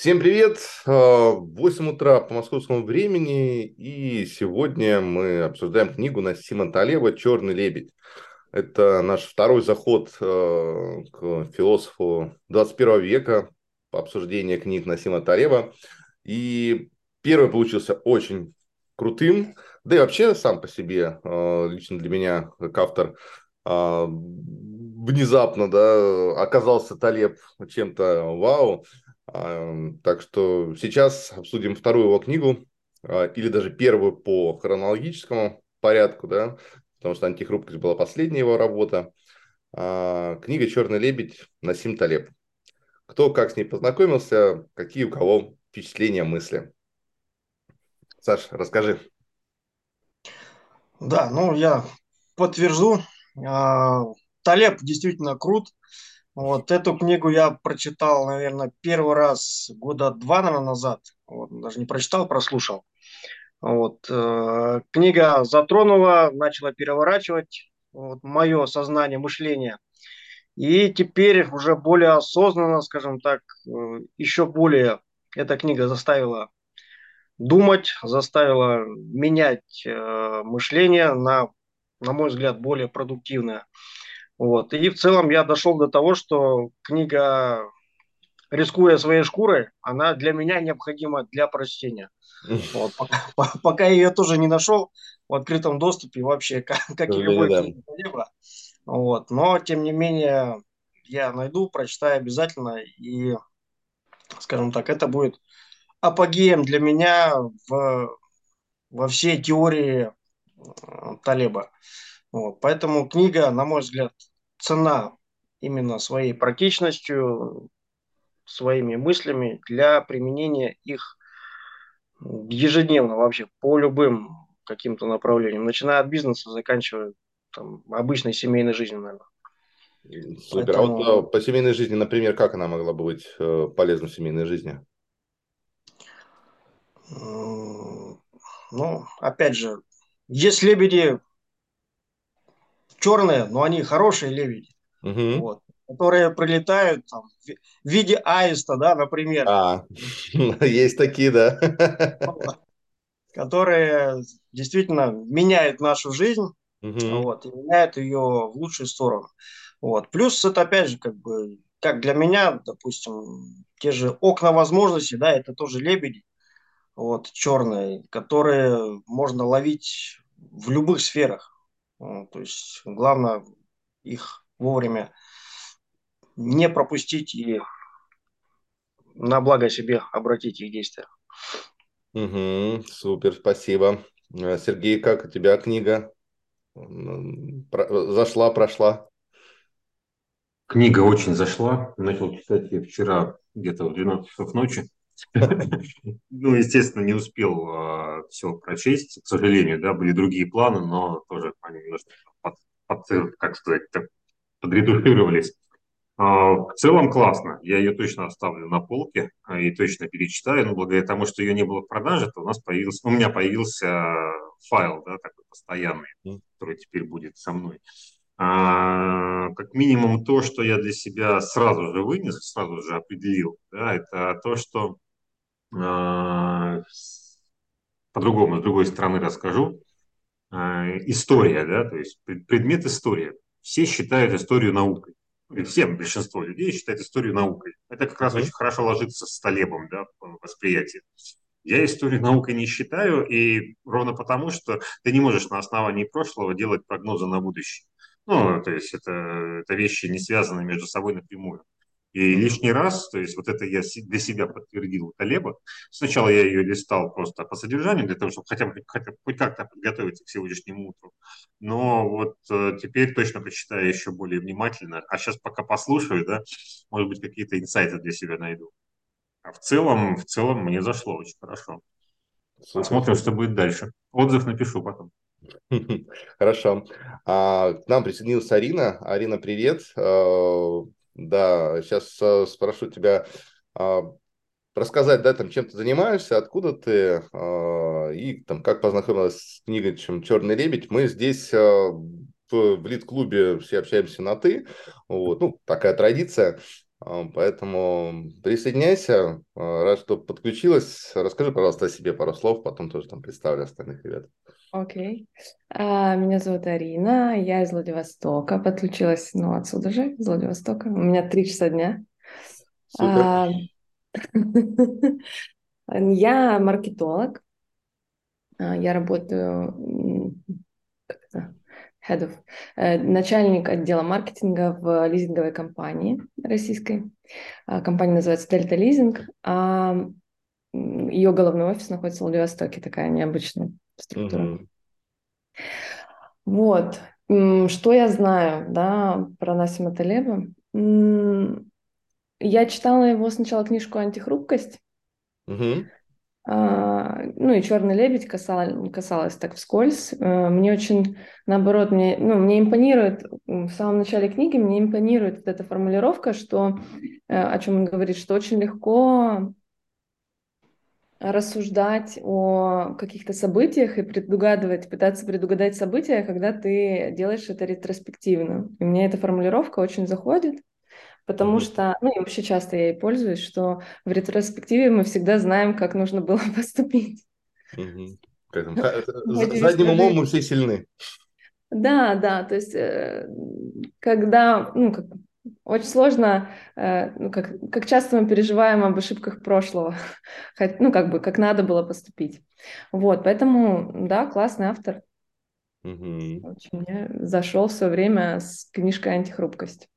Всем привет! 8 утра по московскому времени, и сегодня мы обсуждаем книгу Насима Талева «Черный лебедь». Это наш второй заход э, к философу 21 века по обсуждению книг Насима Талева. И первый получился очень крутым, да и вообще сам по себе, э, лично для меня, как автор, внезапно да, оказался Талеб чем-то вау. Так что сейчас обсудим вторую его книгу, а, или даже первую по хронологическому порядку, да, потому что «Антихрупкость» была последняя его работа. А, книга «Черный лебедь» Насим Талеб. Кто как с ней познакомился, какие у кого впечатления, мысли. Саш, расскажи. Да, ну я подтвержу. А, Талеб действительно крут. Вот эту книгу я прочитал, наверное, первый раз года два, наверное, назад. Вот, даже не прочитал, прослушал. Вот, э, книга затронула, начала переворачивать вот, мое сознание, мышление. И теперь уже более осознанно, скажем так, э, еще более эта книга заставила думать, заставила менять э, мышление на, на мой взгляд, более продуктивное. Вот. И в целом я дошел до того, что книга, рискуя своей шкурой, она для меня необходима для прочтения. Вот. Пока, пока я ее тоже не нашел в открытом доступе, вообще, как, как и любой да. книги Вот. Но, тем не менее, я найду, прочитаю обязательно. И, скажем так, это будет апогеем для меня в, во всей теории э, Талеба. Вот. Поэтому книга, на мой взгляд, цена именно своей практичностью, своими мыслями для применения их ежедневно вообще по любым каким-то направлениям, начиная от бизнеса, заканчивая там, обычной семейной жизнью, наверное. Супер. Поэтому... А вот по семейной жизни, например, как она могла бы быть э, полезна в семейной жизни? Ну, опять же, есть лебеди черные, но они хорошие лебеди. Угу. Вот, которые прилетают там, в виде аиста, да, например. А, есть такие, да. Которые действительно меняют нашу жизнь, угу. вот, и меняют ее в лучшую сторону. Вот. Плюс это опять же как бы, как для меня, допустим, те же окна возможностей, да, это тоже лебеди, вот, черные, которые можно ловить в любых сферах. То есть главное их вовремя не пропустить и на благо себе обратить их действия. Угу, супер, спасибо. Э, Сергей, как у тебя книга? Зашла, прошла? Книга очень зашла. Начал читать ее вчера где-то в 12 часов ночи. Ну, естественно, не успел а, все прочесть, к сожалению, да, были другие планы, но тоже они немножко под, как сказать, подредуцировались. А, в целом классно, я ее точно оставлю на полке а, и точно перечитаю, но благодаря тому, что ее не было в продаже, то у нас появился, у меня появился файл, да, такой постоянный, который теперь будет со мной. А, как минимум то, что я для себя сразу же вынес, сразу же определил, да, это то, что по-другому, с другой стороны расскажу. А, история, да, то есть предмет история. Все считают историю наукой. Всем, большинство людей считают историю наукой. Это как раз очень хорошо ложится с Талебом, да, в восприятии. Я историю наукой не считаю, и ровно потому, что ты не можешь на основании прошлого делать прогнозы на будущее. Ну, то есть это, это вещи не связаны между собой напрямую. И лишний раз, то есть вот это я для себя подтвердил Талеба. Сначала я ее листал просто по содержанию, для того, чтобы хотя бы хотя, хоть как-то подготовиться к сегодняшнему утру. Но вот э, теперь точно прочитаю еще более внимательно. А сейчас пока послушаю, да, может быть, какие-то инсайты для себя найду. А в целом, в целом мне зашло очень хорошо. Посмотрим, что будет дальше. Отзыв напишу потом. Хорошо. А, к нам присоединилась Арина. Арина, привет. Да, сейчас а, спрошу тебя а, рассказать, да, там, чем ты занимаешься, откуда ты а, и там, как познакомилась с книгой чем «Черный лебедь». Мы здесь в, в лид-клубе все общаемся на «ты», вот, ну, такая традиция. А, поэтому присоединяйся, а, рад, что подключилась. Расскажи, пожалуйста, о себе пару слов, потом тоже там представлю остальных ребят. Окей. Okay. Меня зовут Арина, я из Владивостока, подключилась, ну, отсюда же, из Владивостока. У меня три часа дня. Супер. Я маркетолог. Я работаю head of, э, начальник отдела маркетинга в лизинговой компании российской. А, компания называется Delta Leasing. А ее головной офис находится в Владивостоке, такая необычная структура. Mm-hmm. Вот. Что я знаю да, про Насима Талеба? Я читала его сначала книжку «Антихрупкость». Mm-hmm. А, ну и «Черный лебедь» касалось, касалось так вскользь. А, мне очень, наоборот, мне, ну, мне импонирует, в самом начале книги мне импонирует вот эта формулировка, что, э, о чем он говорит, что очень легко рассуждать о каких-то событиях и предугадывать, пытаться предугадать события, когда ты делаешь это ретроспективно. И мне эта формулировка очень заходит. Потому mm-hmm. что, ну и вообще часто я и пользуюсь, что в ретроспективе мы всегда знаем, как нужно было поступить. Mm-hmm. Задним умом мы все сильны. Да, да, то есть э, когда, ну, как, очень сложно, э, ну, как, как часто мы переживаем об ошибках прошлого, ну, как бы, как надо было поступить. Вот, поэтому, да, классный автор. Угу. Очень мне зашел в свое время с книжкой «Антихрупкость».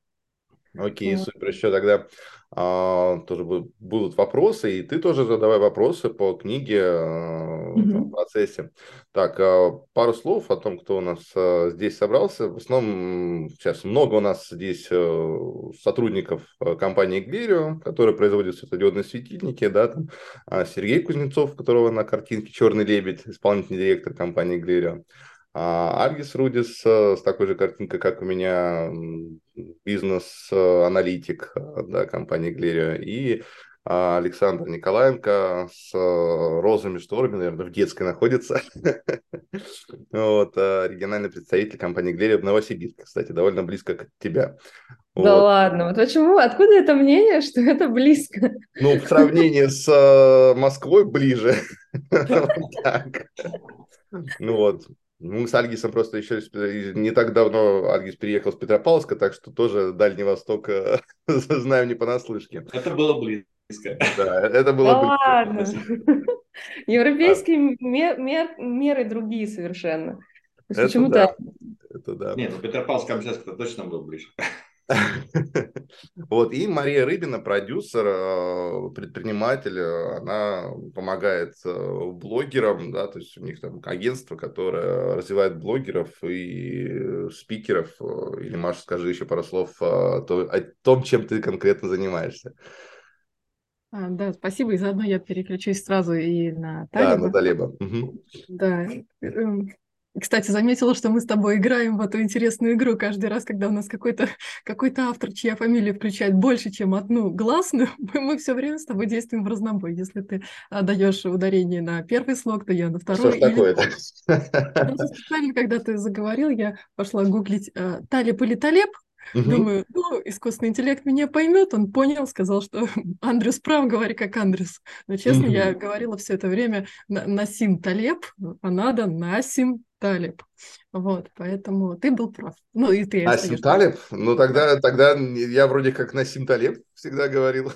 Окей, вот. супер. Еще тогда а, тоже будут вопросы, и ты тоже задавай вопросы по книге а, mm-hmm. в процессе. Так, а, пару слов о том, кто у нас а, здесь собрался. В основном сейчас много у нас здесь а, сотрудников а, компании Глирио, которая производит светодиодные светильники, да, там а, Сергей Кузнецов, которого на картинке «Черный лебедь», исполнительный директор компании Глирио. Аргис Рудис с такой же картинкой, как у меня, бизнес-аналитик да, компании Глерио, и а, Александр Николаенко с розовыми шторами, наверное, в детской находится. вот, региональный представитель компании Глерио в Новосибирске, кстати, довольно близко к тебя. Да вот. ладно, вот почему? Откуда это мнение, что это близко? Ну, в сравнении с э, Москвой ближе. Ну вот, мы с Альгисом просто еще не так давно Альгис переехал с Петропавловска, так что тоже Дальний Восток э, знаем не понаслышке. Это было близко. Да, это было да близко. ладно. Европейские мер, мер, меры другие совершенно. Почему-то... Да. Это да. Нет, ну Петропавловск Камчатск точно был ближе. Вот, и Мария Рыбина, продюсер, э, предприниматель, э, она помогает э, блогерам, да, то есть у них там агентство, которое развивает блогеров и спикеров. Или, Маша, скажи еще пару слов о том, чем ты конкретно занимаешься. А, да, спасибо. И заодно я переключусь сразу и на Талиба. Да, на Талиба. Угу. Да. Кстати, заметила, что мы с тобой играем в эту интересную игру каждый раз, когда у нас какой-то какой автор, чья фамилия включает больше, чем одну гласную, мы, мы все время с тобой действуем в разнобой. Если ты а, даешь ударение на первый слог, то я на второй. Что ж такое-то? Специально, когда ты заговорил, я пошла гуглить а, Талиб или Талеб, Угу. Думаю, ну, искусственный интеллект меня поймет, он понял, сказал, что Андрюс прав, говори как Андрюс. Но, честно, угу. я говорила все это время на, Насим Талеб, а надо Насим Талиб. Вот, поэтому ты был прав. Ну, и ты. Насим Талиб? Ну, тогда, тогда я вроде как Насим Талиб всегда говорил.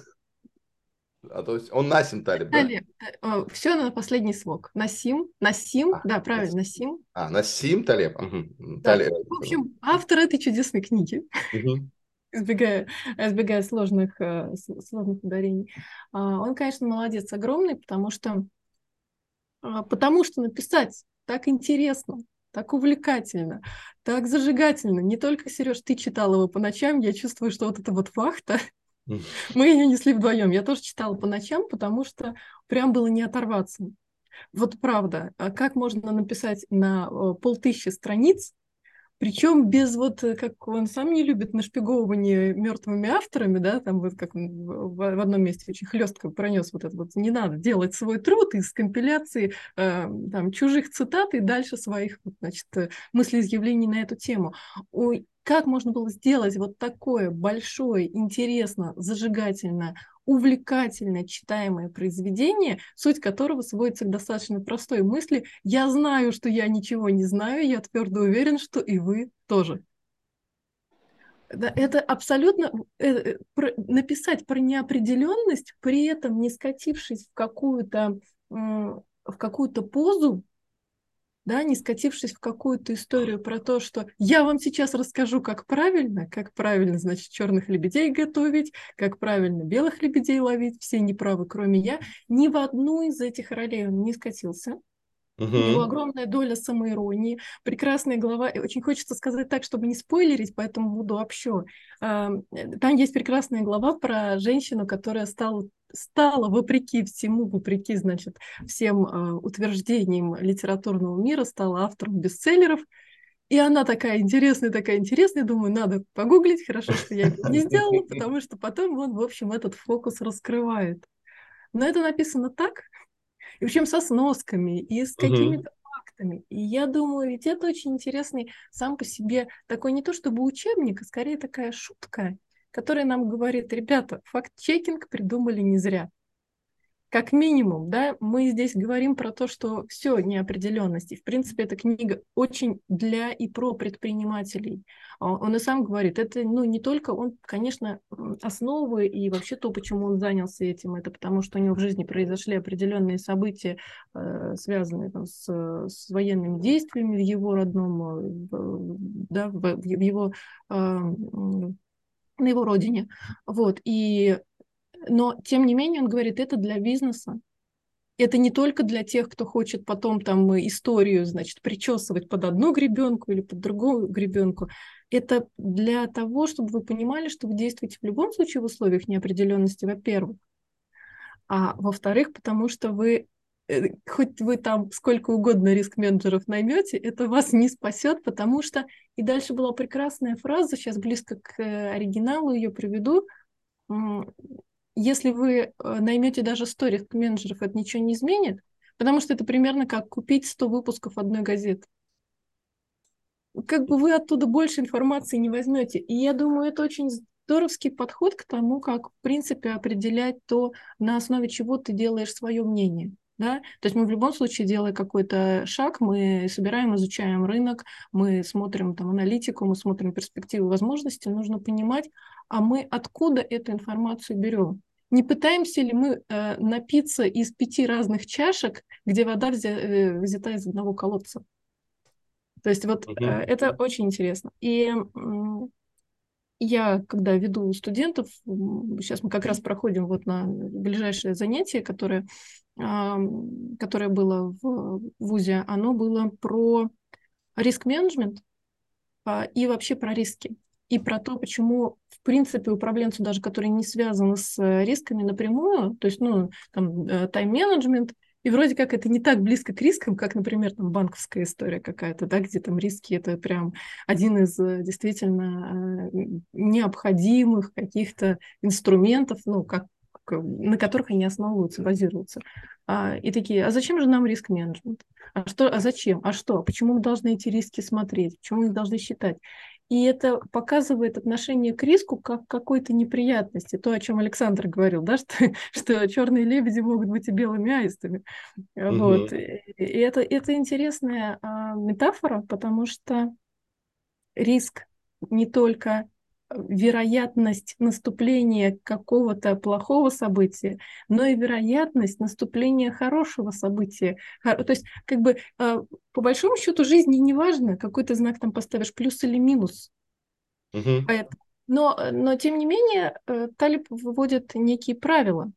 А то есть он Насим Талиб, да? Талиб. Э, Все на последний слог. Насим, Насим, а, да, правильно, Насим. А, Насим Талиб. Угу. Да. Талиб. В общем, автор этой чудесной книги. Угу. Избегая, избегая сложных, э, сложных ударений. А, он, конечно, молодец огромный, потому что, а, потому что написать так интересно, так увлекательно, так зажигательно. Не только, Сереж, ты читал его по ночам, я чувствую, что вот эта вот вахта, мы ее несли вдвоем. Я тоже читала по ночам, потому что прям было не оторваться. Вот правда, а как можно написать на э, полтысячи страниц причем без вот, э, как он сам не любит нашпиговывание мертвыми авторами, да, там вот как в, одном месте очень хлестко пронес вот это вот, не надо делать свой труд из компиляции э, там чужих цитат и дальше своих, вот, значит, э, мыслеизъявлений на эту тему. Ой, как можно было сделать вот такое большое, интересно, зажигательное, увлекательное читаемое произведение, суть которого сводится к достаточно простой мысли «я знаю, что я ничего не знаю, я твердо уверен, что и вы тоже». Это абсолютно э, написать про неопределенность, при этом не скатившись в какую-то в какую-то позу, да, не скатившись в какую-то историю про то, что я вам сейчас расскажу, как правильно, как правильно, значит, черных лебедей готовить, как правильно белых лебедей ловить, все неправы, кроме я, ни в одну из этих ролей он не скатился. Угу. У него огромная доля самоиронии, прекрасная глава. И очень хочется сказать так, чтобы не спойлерить, поэтому буду общо. Там есть прекрасная глава про женщину, которая стала стала, вопреки всему, вопреки, значит, всем э, утверждениям литературного мира, стала автором бестселлеров. И она такая интересная, такая интересная. Думаю, надо погуглить. Хорошо, что я это не сделала, потому что потом он, в общем, этот фокус раскрывает. Но это написано так, и в общем со сносками, и с какими-то фактами. И я думаю, ведь это очень интересный сам по себе такой не то чтобы учебник, а скорее такая шутка, которая нам говорит, ребята, факт-чекинг придумали не зря. Как минимум, да, мы здесь говорим про то, что все неопределенности. В принципе, эта книга очень для и про предпринимателей. А он и сам говорит, это ну, не только он, конечно, основы и вообще то, почему он занялся этим, это потому что у него в жизни произошли определенные события, э, связанные там, с, с военными действиями в его родном, э, да, в, в его э, на его родине. Вот, и... Но, тем не менее, он говорит, это для бизнеса. Это не только для тех, кто хочет потом там историю, значит, причесывать под одну гребенку или под другую гребенку. Это для того, чтобы вы понимали, что вы действуете в любом случае в условиях неопределенности, во-первых. А во-вторых, потому что вы Э, хоть вы там сколько угодно риск-менеджеров наймете, это вас не спасет, потому что... И дальше была прекрасная фраза, сейчас близко к э, оригиналу ее приведу. Если вы э, наймете даже 100 риск-менеджеров, это ничего не изменит, потому что это примерно как купить 100 выпусков одной газеты. Как бы вы оттуда больше информации не возьмете. И я думаю, это очень здоровский подход к тому, как, в принципе, определять то, на основе чего ты делаешь свое мнение. Да? То есть мы в любом случае, делая какой-то шаг, мы собираем, изучаем рынок, мы смотрим там аналитику, мы смотрим перспективы, возможности, нужно понимать, а мы откуда эту информацию берем. Не пытаемся ли мы э, напиться из пяти разных чашек, где вода взя, э, взята из одного колодца? То есть вот э, это очень интересно. И я, когда веду студентов, сейчас мы как раз проходим вот на ближайшее занятие, которое, которое было в ВУЗе, оно было про риск-менеджмент а, и вообще про риски. И про то, почему, в принципе, управленцу, даже который не связан с рисками напрямую, то есть, ну, там, э, тайм-менеджмент – и вроде как это не так близко к рискам, как, например, там банковская история какая-то, да, где там риски это прям один из э, действительно э, необходимых каких-то инструментов, ну, как на которых они основываются, базируются. А, и такие, а зачем же нам риск-менеджмент? А что, а зачем? А что? Почему мы должны эти риски смотреть? Почему мы их должны считать? И это показывает отношение к риску как к какой-то неприятности. То, о чем Александр говорил, да, что, что черные лебеди могут быть и белыми аистами. Угу. Вот. И это, это интересная а, метафора, потому что риск не только вероятность наступления какого-то плохого события, но и вероятность наступления хорошего события. То есть, как бы, а, по большому счету, жизни не важно, какой ты знак там поставишь, плюс или минус. Угу. Но, но, тем не менее, э, Талиб выводит некие правила.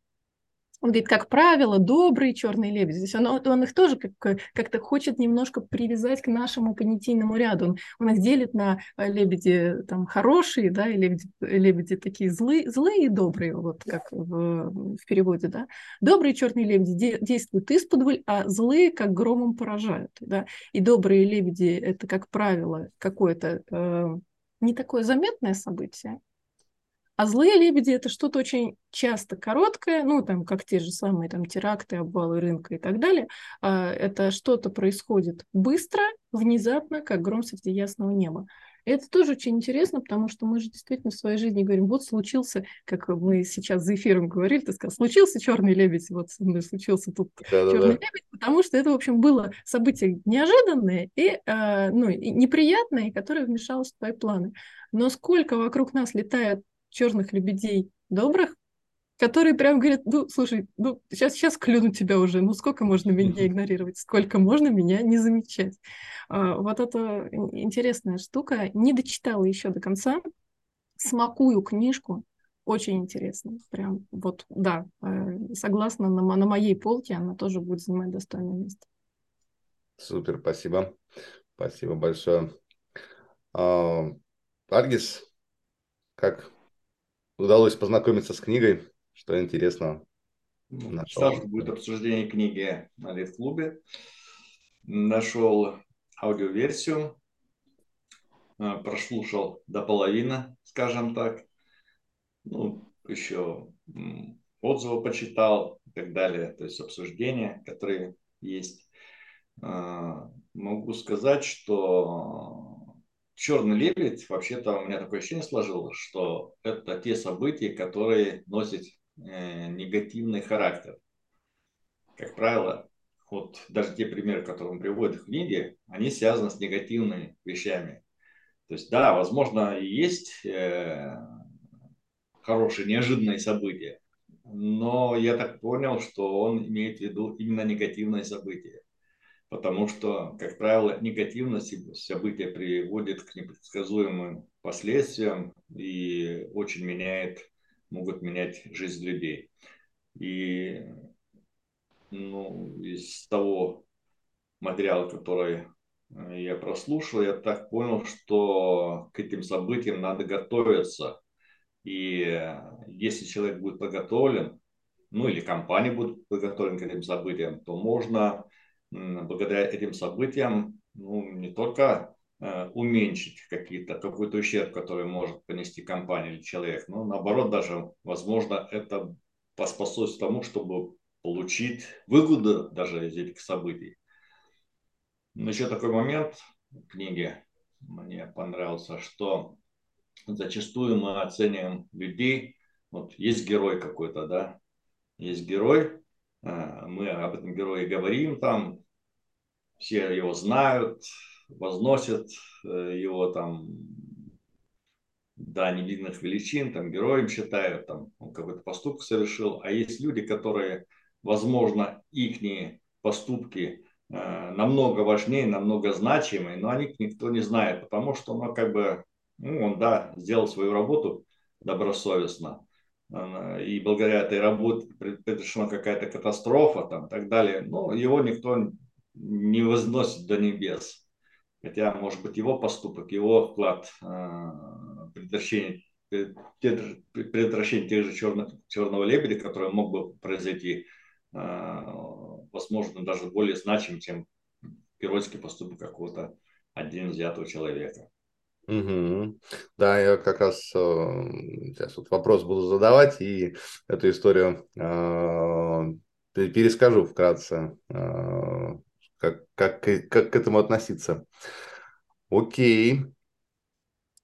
Он говорит, как правило, добрые черные лебеди. Здесь он, он их тоже как, как-то хочет немножко привязать к нашему понятийному ряду. Он, он их делит на э, лебеди там хорошие, да, и лебеди, лебеди такие злые, злые и добрые, вот как в, в переводе, да. Добрые черные лебеди де, действуют исподволь, а злые как громом поражают, да. И добрые лебеди – это, как правило, какое-то э, не такое заметное событие, а злые лебеди – это что-то очень часто короткое, ну, там, как те же самые там теракты, обвалы рынка и так далее. А, это что-то происходит быстро, внезапно, как гром среди ясного неба. И это тоже очень интересно, потому что мы же действительно в своей жизни говорим, вот случился, как мы сейчас за эфиром говорили, ты сказал, случился черный лебедь, вот со мной случился тут да, черный лебедь, потому что это, в общем, было событие неожиданное и, э, ну, и неприятное, и которое вмешалось в твои планы. Но сколько вокруг нас летает черных лебедей добрых, которые прям говорят, ну, слушай, ну, сейчас, сейчас клюну тебя уже, ну, сколько можно меня игнорировать, сколько можно меня не замечать. А, вот это интересная штука. Не дочитала еще до конца, смакую книжку, очень интересно. Прям вот, да, э, согласна, на, на моей полке она тоже будет занимать достойное место. Супер, спасибо. Спасибо большое. А, Аргис, как удалось познакомиться с книгой, что интересного. Ну, Завтра будет обсуждение книги на Лев-клубе. Нашел аудиоверсию, э, прослушал до половины, скажем так. Ну, еще отзывы почитал и так далее, то есть обсуждения, которые есть. Э, могу сказать, что черный лебедь, вообще-то у меня такое ощущение сложилось, что это те события, которые носят э, негативный характер. Как правило, вот даже те примеры, которые он приводит в книге, они связаны с негативными вещами. То есть, да, возможно, есть э, хорошие, неожиданные события, но я так понял, что он имеет в виду именно негативные события потому что, как правило, негативность события приводит к непредсказуемым последствиям и очень меняет, могут менять жизнь людей. И ну, из того материала, который я прослушал, я так понял, что к этим событиям надо готовиться. И если человек будет подготовлен, ну или компания будет подготовлена к этим событиям, то можно благодаря этим событиям ну, не только э, уменьшить какие-то, какой-то ущерб, который может понести компания или человек, но наоборот даже, возможно, это поспособствует тому, чтобы получить выгоду даже из этих событий. Но еще такой момент в книге мне понравился, что зачастую мы оцениваем людей, вот есть герой какой-то, да, есть герой, э, мы об этом герое говорим там, все его знают, возносят э, его там до невидных величин, там героем считают, там он какой-то поступок совершил. А есть люди, которые, возможно, их поступки э, намного важнее, намного значимые, но о них никто не знает, потому что он как бы, ну, он, да, сделал свою работу добросовестно, э, и благодаря этой работе предрешена какая-то катастрофа, там, так далее, но его никто не возносит до небес. Хотя, может быть, его поступок, его вклад в предотвращение, предотвращение тех же черных, черного лебедя, который мог бы произойти, а, возможно, даже более значим, чем геройский поступок какого-то отдельно взятого человека. Угу. Да, я как раз э, сейчас вот вопрос буду задавать и эту историю э, перескажу вкратце. Как, как, как к этому относиться. Окей,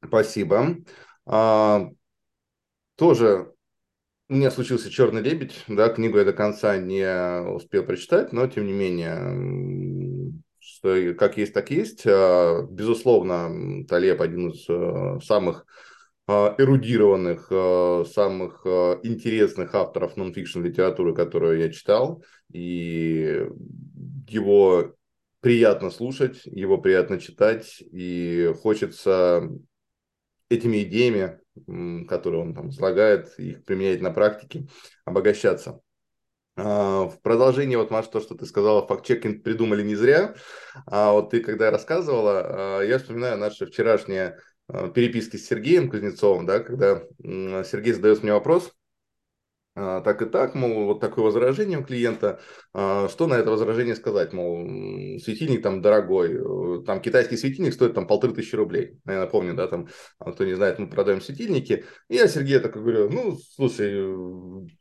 спасибо. А, тоже у меня случился «Черный лебедь», да, книгу я до конца не успел прочитать, но тем не менее, что как есть, так есть. А, безусловно, Талеб один из э, самых а, эрудированных, самых интересных авторов нонфикшн литературы, которую я читал, и его приятно слушать, его приятно читать, и хочется этими идеями, которые он там излагает, их применять на практике, обогащаться. в продолжение вот, Маш, то, что ты сказала, факт-чекинг придумали не зря. А вот ты, когда рассказывала, я вспоминаю наши вчерашние переписки с Сергеем Кузнецовым, да, когда Сергей задает мне вопрос, а, так и так, мол, вот такое возражение у клиента. А, что на это возражение сказать? Мол, светильник там дорогой, там китайский светильник стоит там полторы тысячи рублей. Я напомню, да, там, а, кто не знает, мы продаем светильники. И я Сергею такой говорю, ну, слушай,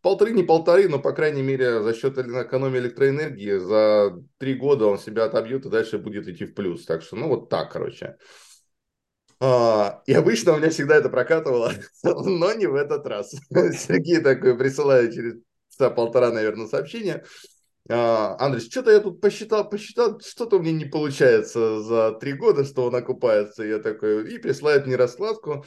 полторы не полторы, но, по крайней мере, за счет экономии электроэнергии за три года он себя отобьет и дальше будет идти в плюс. Так что, ну, вот так, короче. А, и обычно у меня всегда это прокатывало, но не в этот раз. Сергей такой присылает через полтора, наверное, сообщение. А, Андрей, что-то я тут посчитал, посчитал, что-то у меня не получается за три года, что он окупается. Я такой, и присылает мне раскладку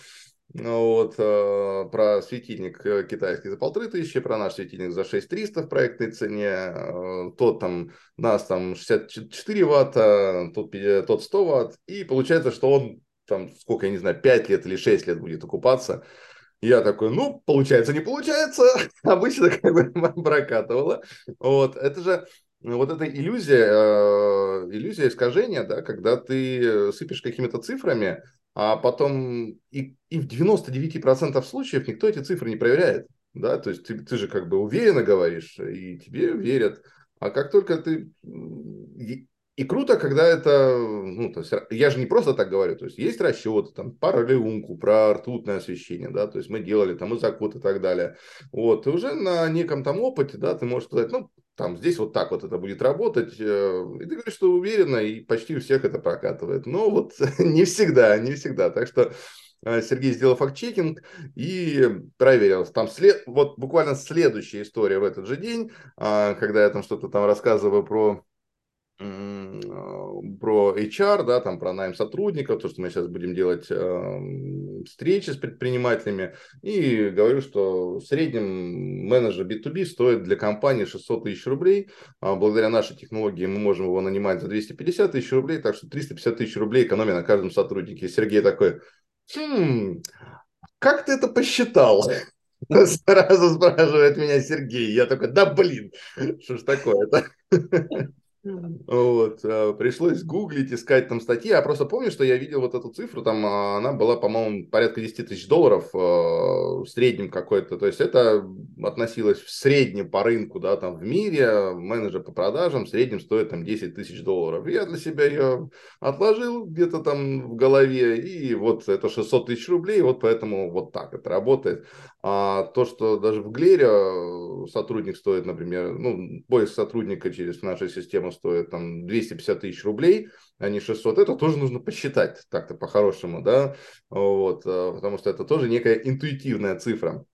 вот, а, про светильник э, китайский за полторы тысячи, про наш светильник за 6300 в проектной цене, тот там, нас там 64 ватта, тот, тот 100 ватт, и получается, что он там, сколько, я не знаю, 5 лет или 6 лет будет окупаться. Я такой, ну, получается, не получается. Обычно как бы прокатывало. Вот, это же вот эта иллюзия, э, иллюзия искажения, да, когда ты сыпешь какими-то цифрами, а потом и, и в 99% случаев никто эти цифры не проверяет. Да, то есть ты, ты же как бы уверенно говоришь, и тебе верят. А как только ты и круто, когда это, ну, то есть я же не просто так говорю, то есть есть расчеты, там, про релеунку, про ртутное освещение, да, то есть мы делали там и закут и так далее. Вот, и уже на неком там опыте, да, ты можешь сказать, ну, там, здесь вот так вот это будет работать, э, и ты говоришь, что уверенно, и почти у всех это прокатывает. Но вот не всегда, не всегда. Так что э, Сергей сделал факт-чекинг и проверил. Там след... вот буквально следующая история в этот же день, а, когда я там что-то там рассказываю про про HR, да, там про найм сотрудников, то, что мы сейчас будем делать э, встречи с предпринимателями, и говорю, что в среднем менеджер B2B стоит для компании 600 тысяч рублей, а благодаря нашей технологии мы можем его нанимать за 250 тысяч рублей, так что 350 тысяч рублей экономия на каждом сотруднике. Сергей такой, хм, как ты это посчитал? Сразу спрашивает меня Сергей. Я такой, да блин, что ж такое-то? Вот, а, пришлось гуглить, искать там статьи. Я просто помню, что я видел вот эту цифру, там а, она была, по-моему, порядка 10 тысяч долларов а, в среднем какой-то. То есть это относилось в среднем по рынку, да, там в мире менеджер по продажам в среднем стоит там 10 тысяч долларов. Я для себя ее отложил где-то там в голове, и вот это 600 тысяч рублей, вот поэтому вот так это работает. А то, что даже в Глере э, сотрудник стоит, например, ну, поиск сотрудника через нашу систему стоит там 250 тысяч рублей, а не 600, это тоже нужно посчитать так-то по-хорошему, да, вот, э, потому что это тоже некая интуитивная цифра.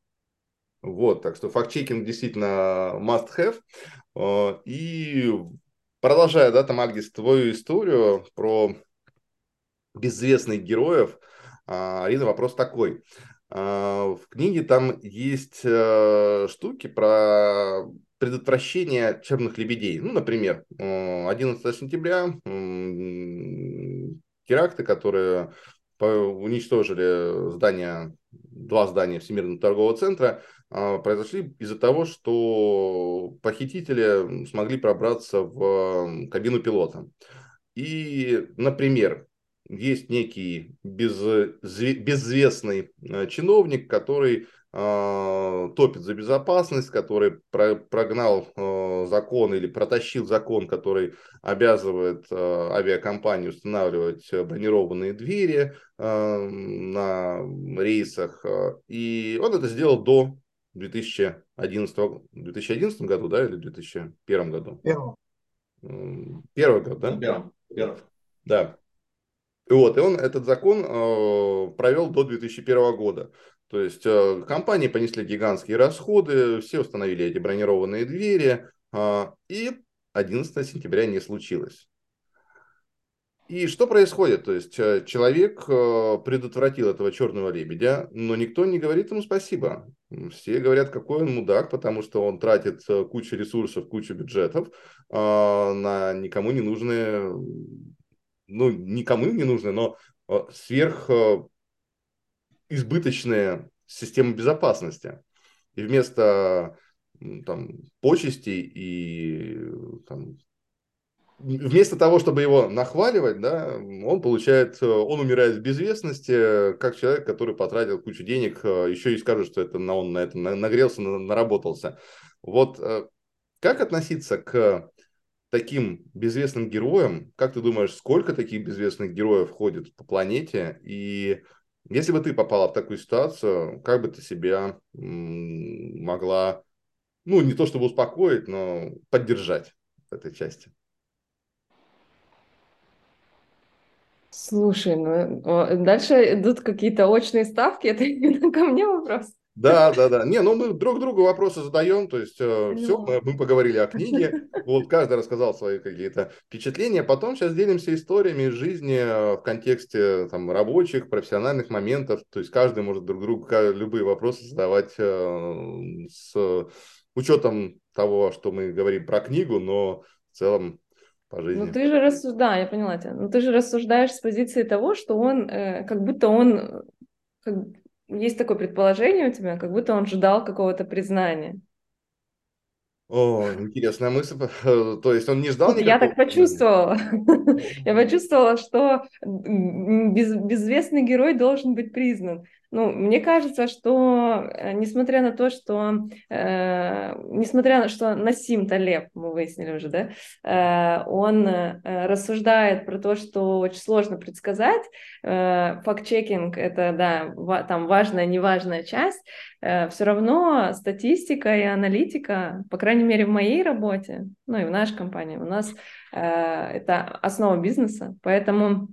Вот, так что факт-чекинг действительно must have. Э, и продолжая, да, там, Агдис, твою историю про безвестных героев, а, Арина, вопрос такой. А, в книге там есть э, штуки про предотвращение черных лебедей. Ну, например, 11 сентября теракты, которые уничтожили здания, два здания Всемирного торгового центра, а, произошли из-за того, что похитители смогли пробраться в кабину пилота. И, например, есть некий без, безвестный э, чиновник, который э, топит за безопасность, который про, прогнал э, закон или протащил закон, который обязывает э, авиакомпании устанавливать бронированные двери на рейсах. И он это сделал до 2011, 2011 году, да, или 2001 году? Первого. Первый год, да? Первый. Первый. Да. Вот, и он этот закон э, провел до 2001 года. То есть э, компании понесли гигантские расходы, все установили эти бронированные двери, э, и 11 сентября не случилось. И что происходит? То есть э, человек э, предотвратил этого черного лебедя, но никто не говорит ему спасибо. Все говорят, какой он мудак, потому что он тратит э, кучу ресурсов, кучу бюджетов на никому не нужные ну, никому не нужны, но э, сверх э, избыточная система безопасности. И вместо там, почестей и там, вместо того, чтобы его нахваливать, да, он получает, он умирает в безвестности, как человек, который потратил кучу денег, еще и скажет, что это он на этом нагрелся, наработался. Вот как относиться к таким безвестным героям? Как ты думаешь, сколько таких безвестных героев ходит по планете? И если бы ты попала в такую ситуацию, как бы ты себя могла, ну, не то чтобы успокоить, но поддержать в этой части? Слушай, ну дальше идут какие-то очные ставки, это именно ко мне вопрос. Да, да, да. Не, ну мы друг другу вопросы задаем, то есть э, все, мы, мы поговорили о книге, вот каждый рассказал свои какие-то впечатления, потом сейчас делимся историями из жизни э, в контексте там рабочих, профессиональных моментов, то есть каждый может друг другу любые вопросы задавать э, с учетом того, что мы говорим про книгу, но в целом по жизни. Ну ты же рассуждаешь, я поняла тебя, ну ты же рассуждаешь с позиции того, что он, э, как будто он э, как, есть такое предположение у тебя, как будто он ждал какого-то признания. О, интересная мысль. То есть он не ждал никакого... Я так почувствовала. Я почувствовала, что безвестный герой должен быть признан. Ну, мне кажется, что э, несмотря на то, что э, несмотря на что Насим Талеб, мы выяснили уже, да, э, он э, рассуждает про то, что очень сложно предсказать. Э, факт-чекинг это да, ва- там важная, неважная часть. Э, все равно статистика и аналитика, по крайней мере в моей работе, ну и в нашей компании, у нас э, это основа бизнеса, поэтому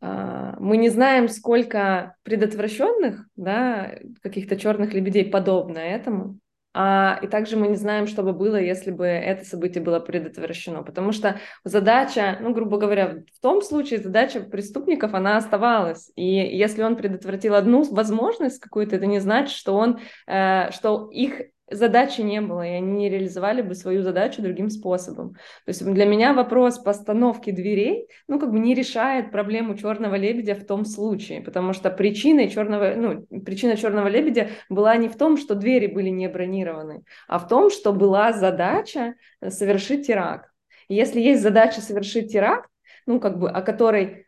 мы не знаем, сколько предотвращенных, да, каких-то черных лебедей подобно этому, а, и также мы не знаем, что бы было, если бы это событие было предотвращено, потому что задача, ну, грубо говоря, в том случае задача преступников, она оставалась, и если он предотвратил одну возможность какую-то, это не значит, что он, э, что их задачи не было, и они не реализовали бы свою задачу другим способом. То есть для меня вопрос постановки дверей, ну, как бы не решает проблему черного лебедя в том случае, потому что причиной черного, ну, причина черного лебедя была не в том, что двери были не бронированы, а в том, что была задача совершить теракт. И если есть задача совершить теракт, ну, как бы, о которой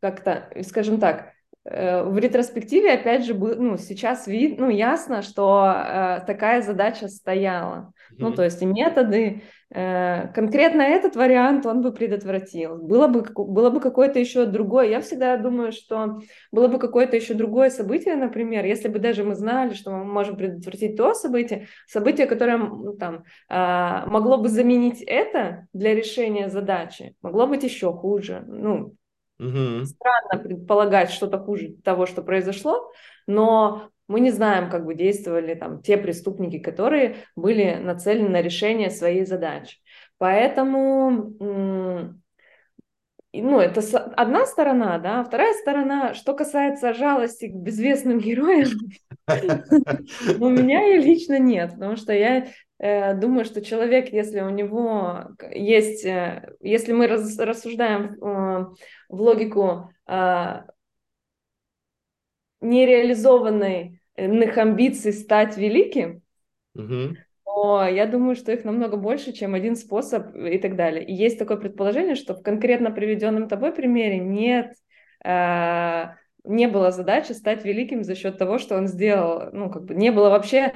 как-то, скажем так, в ретроспективе, опять же, ну, сейчас вид, ну, ясно, что э, такая задача стояла. Mm-hmm. Ну, то есть и методы, э, конкретно этот вариант он бы предотвратил. Было бы, было бы какое-то еще другое. Я всегда думаю, что было бы какое-то еще другое событие, например, если бы даже мы знали, что мы можем предотвратить то событие, событие, которое там э, могло бы заменить это для решения задачи, могло быть еще хуже. Ну, Угу. Странно предполагать что-то хуже того, что произошло, но мы не знаем, как бы действовали там те преступники, которые были нацелены на решение своей задачи. Поэтому, ну, это одна сторона, да, вторая сторона, что касается жалости к безвестным героям, у меня ее лично нет, потому что я Э, думаю, что человек, если у него есть, э, если мы рассуждаем э, в логику нереализованных амбиций стать великим, я думаю, что их намного больше, чем один способ и так далее. И есть такое предположение, что в конкретно приведенном тобой примере нет не было задачи стать великим за счет того, что он сделал, ну, как бы не было вообще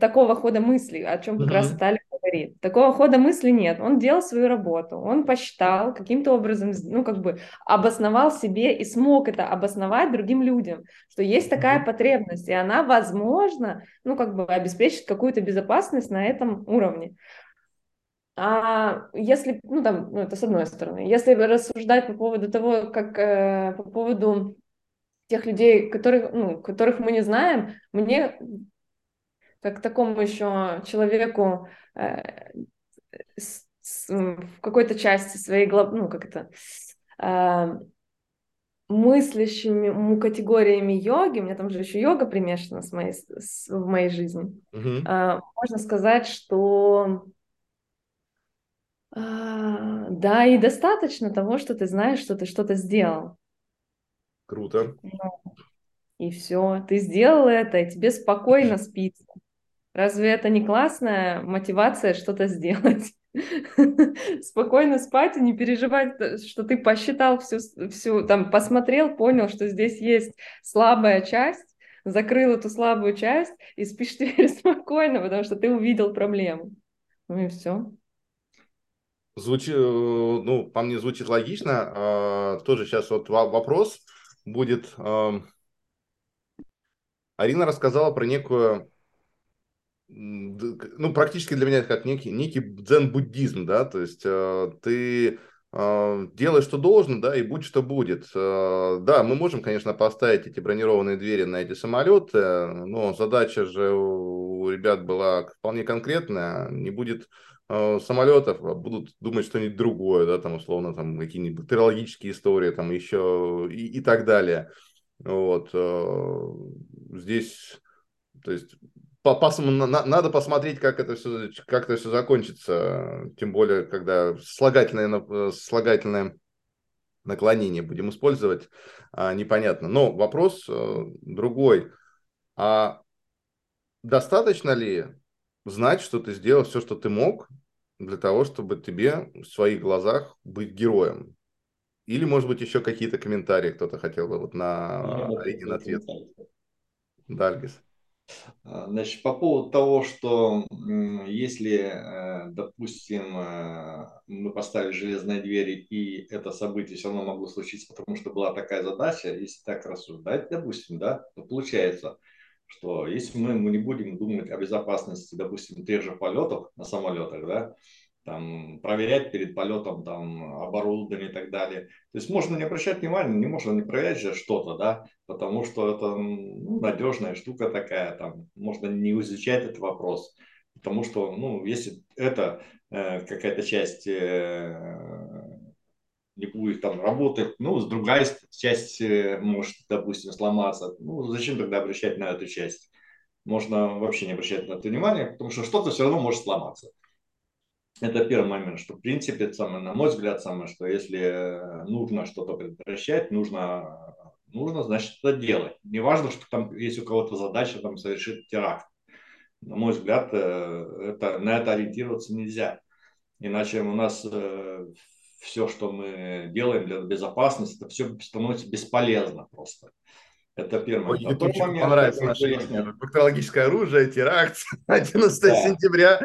такого хода мысли, о чем как uh-huh. раз Талия говорит. Такого хода мысли нет. Он делал свою работу, он посчитал каким-то образом, ну, как бы обосновал себе и смог это обосновать другим людям, что есть такая потребность, и она, возможно, ну, как бы обеспечит какую-то безопасность на этом уровне. А если, ну, там, ну, это с одной стороны. Если рассуждать по поводу того, как, э, по поводу тех людей, которых, ну, которых мы не знаем, мне как такому еще человеку в какой-то части своей головы, ну, как это, э, мыслящими категориями йоги, у меня там же еще йога примешана с моей, с, в моей жизни, uh-huh. э, можно сказать, что э, да, и достаточно того, что ты знаешь, что ты что-то сделал. Круто. И все, ты сделал это, и тебе спокойно спится. Разве это не классная мотивация что-то сделать? Спокойно спать и не переживать, что ты посчитал всю, всю, там, посмотрел, понял, что здесь есть слабая часть, закрыл эту слабую часть и спишь теперь спокойно, потому что ты увидел проблему. Ну и все. Звучит, э, ну, по мне звучит логично. А, тоже сейчас вот вопрос будет. Арина рассказала про некую ну, практически для меня это как некий, некий дзен-буддизм, да, то есть э, ты э, делай, что должно, да, и будь, что будет. Э, да, мы можем, конечно, поставить эти бронированные двери на эти самолеты, но задача же у, ребят была вполне конкретная, не будет э, самолетов, а будут думать что-нибудь другое, да, там, условно, там, какие-нибудь бактериологические истории, там, еще и, и так далее. Вот. Э, здесь, то есть, надо посмотреть, как это все, как это все закончится, тем более, когда слагательное, слагательное наклонение будем использовать, а, непонятно. Но вопрос э, другой. А достаточно ли знать, что ты сделал все, что ты мог, для того, чтобы тебе в своих глазах быть героем? Или, может быть, еще какие-то комментарии кто-то хотел бы вот на Аринин ответ? Дальгис. А, значит, по поводу того, что если, э, допустим, э, мы поставили железные двери, и это событие все равно могло случиться, потому что была такая задача, если так рассуждать, допустим, да, то получается, что если мы, мы не будем думать о безопасности, допустим, тех же полетов на самолетах, да, там, проверять перед полетом там, оборудование и так далее. То есть можно не обращать внимания, не можно не проверять же что-то, да, потому что это ну, надежная штука такая, там, можно не изучать этот вопрос, потому что, ну, если это э, какая-то часть э, не будет там работать, ну, с другая часть э, может, допустим, сломаться, ну, зачем тогда обращать на эту часть? Можно вообще не обращать на это внимание, потому что что-то все равно может сломаться. Это первый момент, что в принципе, самое, на мой взгляд, самое, что если э, нужно что-то предотвращать, нужно, нужно, значит, это делать. Не важно, что там есть у кого-то задача там, совершить теракт. На мой взгляд, э, это, на это ориентироваться нельзя. Иначе у нас э, все, что мы делаем для безопасности, это все становится бесполезно просто. Это первый Ой, момент. Очень момент, понравится наше бактериологическое оружие, теракт 11 да. сентября.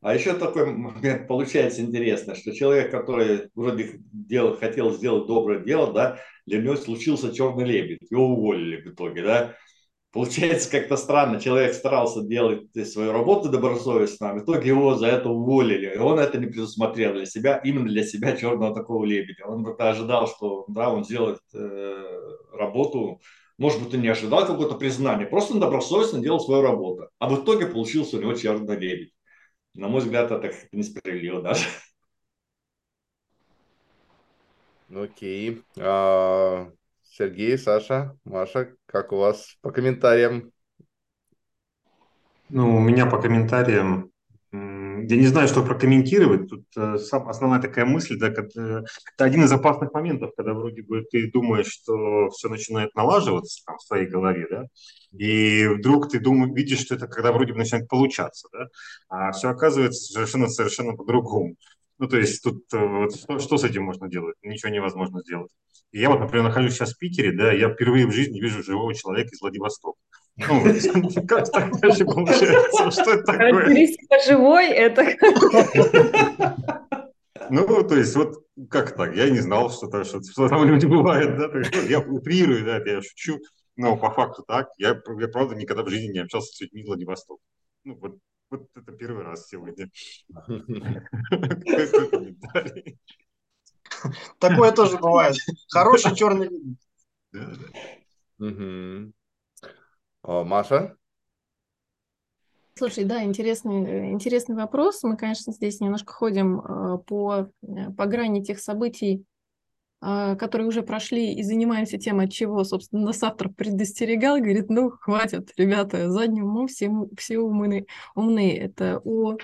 А еще такой момент получается интересно, что человек, который вроде делал, хотел сделать доброе дело, да, для него случился черный лебедь, его уволили в итоге, да. Получается как-то странно, человек старался делать свою работу добросовестно, а в итоге его за это уволили, и он это не предусмотрел для себя, именно для себя черного такого лебедя. Он ожидал, что да, он сделает э, работу, может быть, он не ожидал какого-то признания, просто он добросовестно делал свою работу, а в итоге получился у него черный лебедь. На мой взгляд, это несправедливо даже. Окей. А, Сергей, Саша, Маша, как у вас по комментариям? Ну, у меня по комментариям, я не знаю, что прокомментировать. Тут э, основная такая мысль, да, это, один из опасных моментов, когда вроде бы ты думаешь, что все начинает налаживаться там, в своей голове, да, и вдруг ты думаешь, видишь, что это когда вроде бы начинает получаться, да, а все оказывается совершенно-совершенно по-другому. Ну, то есть тут э, вот, что, что с этим можно делать? Ничего невозможно сделать. И я вот, например, нахожусь сейчас в Питере, да, я впервые в жизни вижу живого человека из Владивостока. Ну, как так дальше получается? Что это такое? Характеристика живой – это... Ну, то есть, вот как так? Я не знал, что, -то, что, что там люди бывают, да? есть, ну, я утрирую, да, я шучу, но по факту так. Я, я, правда, никогда в жизни не общался с людьми Владивостока. Ну, вот вот это первый раз сегодня. Такое тоже бывает. Хороший черный а, Маша? Слушай, да, интересный, интересный вопрос. Мы, конечно, здесь немножко ходим э, по, э, по грани тех событий, а, которые уже прошли и занимаемся тем, от чего, собственно, нас автор предостерегал, говорит, ну, хватит, ребята, задним умом все, все умны, умны. Это у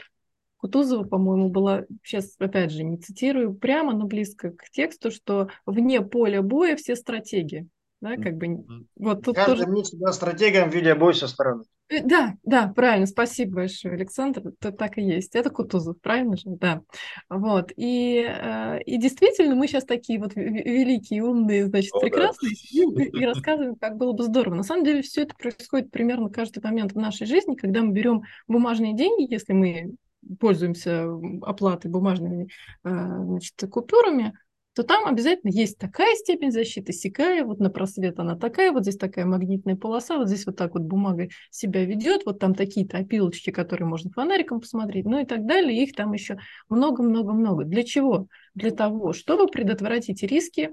Кутузова, по-моему, была, сейчас, опять же, не цитирую прямо, но близко к тексту, что вне поля боя все стратегии. Да, как бы вот тут Каждый тоже... себя стратегом в виде бой со стороны. Э, да, да, правильно, спасибо большое, Александр, это так и есть. Это Кутузов, правильно же? Да. Вот, и, э, и действительно мы сейчас такие вот великие, умные, значит, О, прекрасные, да. и рассказываем, как было бы здорово. На самом деле все это происходит примерно каждый момент в нашей жизни, когда мы берем бумажные деньги, если мы пользуемся оплатой бумажными э, значит, купюрами, то там обязательно есть такая степень защиты, сякая, вот на просвет она такая, вот здесь такая магнитная полоса, вот здесь вот так вот бумага себя ведет, вот там такие-то опилочки, которые можно фонариком посмотреть, ну и так далее, их там еще много-много-много. Для чего? Для того, чтобы предотвратить риски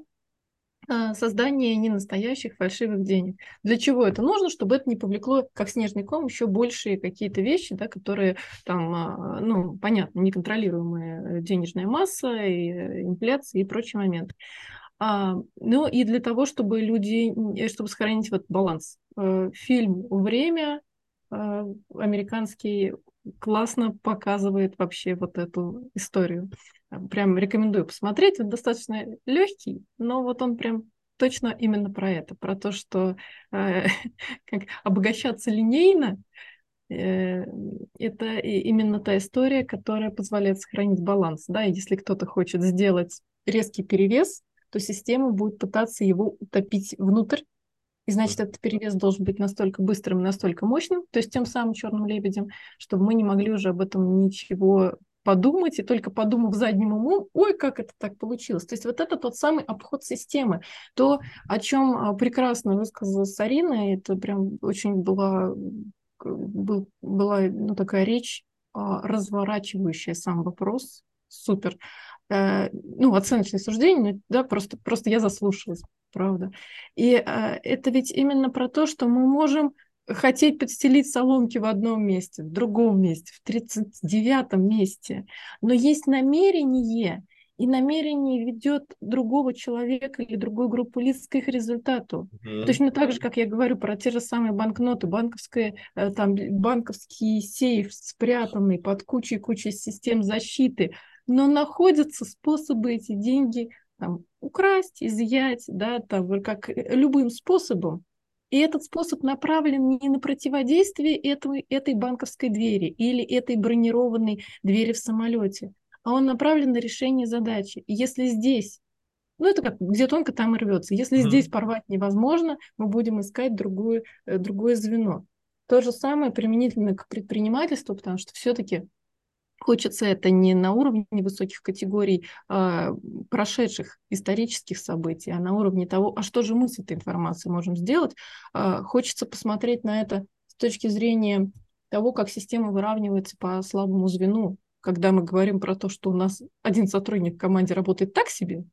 создание ненастоящих фальшивых денег. Для чего это нужно? Чтобы это не повлекло, как снежный ком, еще большие какие-то вещи, да, которые там, а, ну, понятно, неконтролируемая денежная масса, и э, инфляция и прочие моменты. А, ну и для того, чтобы люди, э, чтобы сохранить вот баланс. Э, фильм «Время» американский классно показывает вообще вот эту историю. Прям рекомендую посмотреть. Он достаточно легкий, но вот он прям точно именно про это, про то, что э, как обогащаться линейно, э, это именно та история, которая позволяет сохранить баланс. Да? И если кто-то хочет сделать резкий перевес, то система будет пытаться его утопить внутрь, и значит, этот перевес должен быть настолько быстрым, настолько мощным, то есть тем самым черным лебедем, чтобы мы не могли уже об этом ничего подумать, и только подумав задним умом, ой, как это так получилось. То есть вот это тот самый обход системы. То, о чем а, прекрасно высказала Сарина, это прям очень была, был, была ну, такая речь, а, разворачивающая сам вопрос, супер. Э, ну, оценочное суждение, да, просто, просто я заслушалась, правда. И э, это ведь именно про то, что мы можем хотеть подстелить соломки в одном месте, в другом месте, в 39-м месте. Но есть намерение, и намерение ведет другого человека или другую группу лиц к их результату. Mm-hmm. Точно так же, как я говорю про те же самые банкноты, банковское, э, там, банковский сейф, спрятанный под кучей-кучей систем защиты, но находятся способы эти деньги там, украсть, изъять, да, там, как э, любым способом. И этот способ направлен не на противодействие этой, этой банковской двери или этой бронированной двери в самолете, а он направлен на решение задачи. И если здесь, ну это как, где тонко, там и рвется. Если mm-hmm. здесь порвать невозможно, мы будем искать другое, э, другое звено. То же самое применительно к предпринимательству, потому что все-таки Хочется это не на уровне высоких категорий а, прошедших исторических событий, а на уровне того, а что же мы с этой информацией можем сделать. А, хочется посмотреть на это с точки зрения того, как система выравнивается по слабому звену. Когда мы говорим про то, что у нас один сотрудник в команде работает так себе,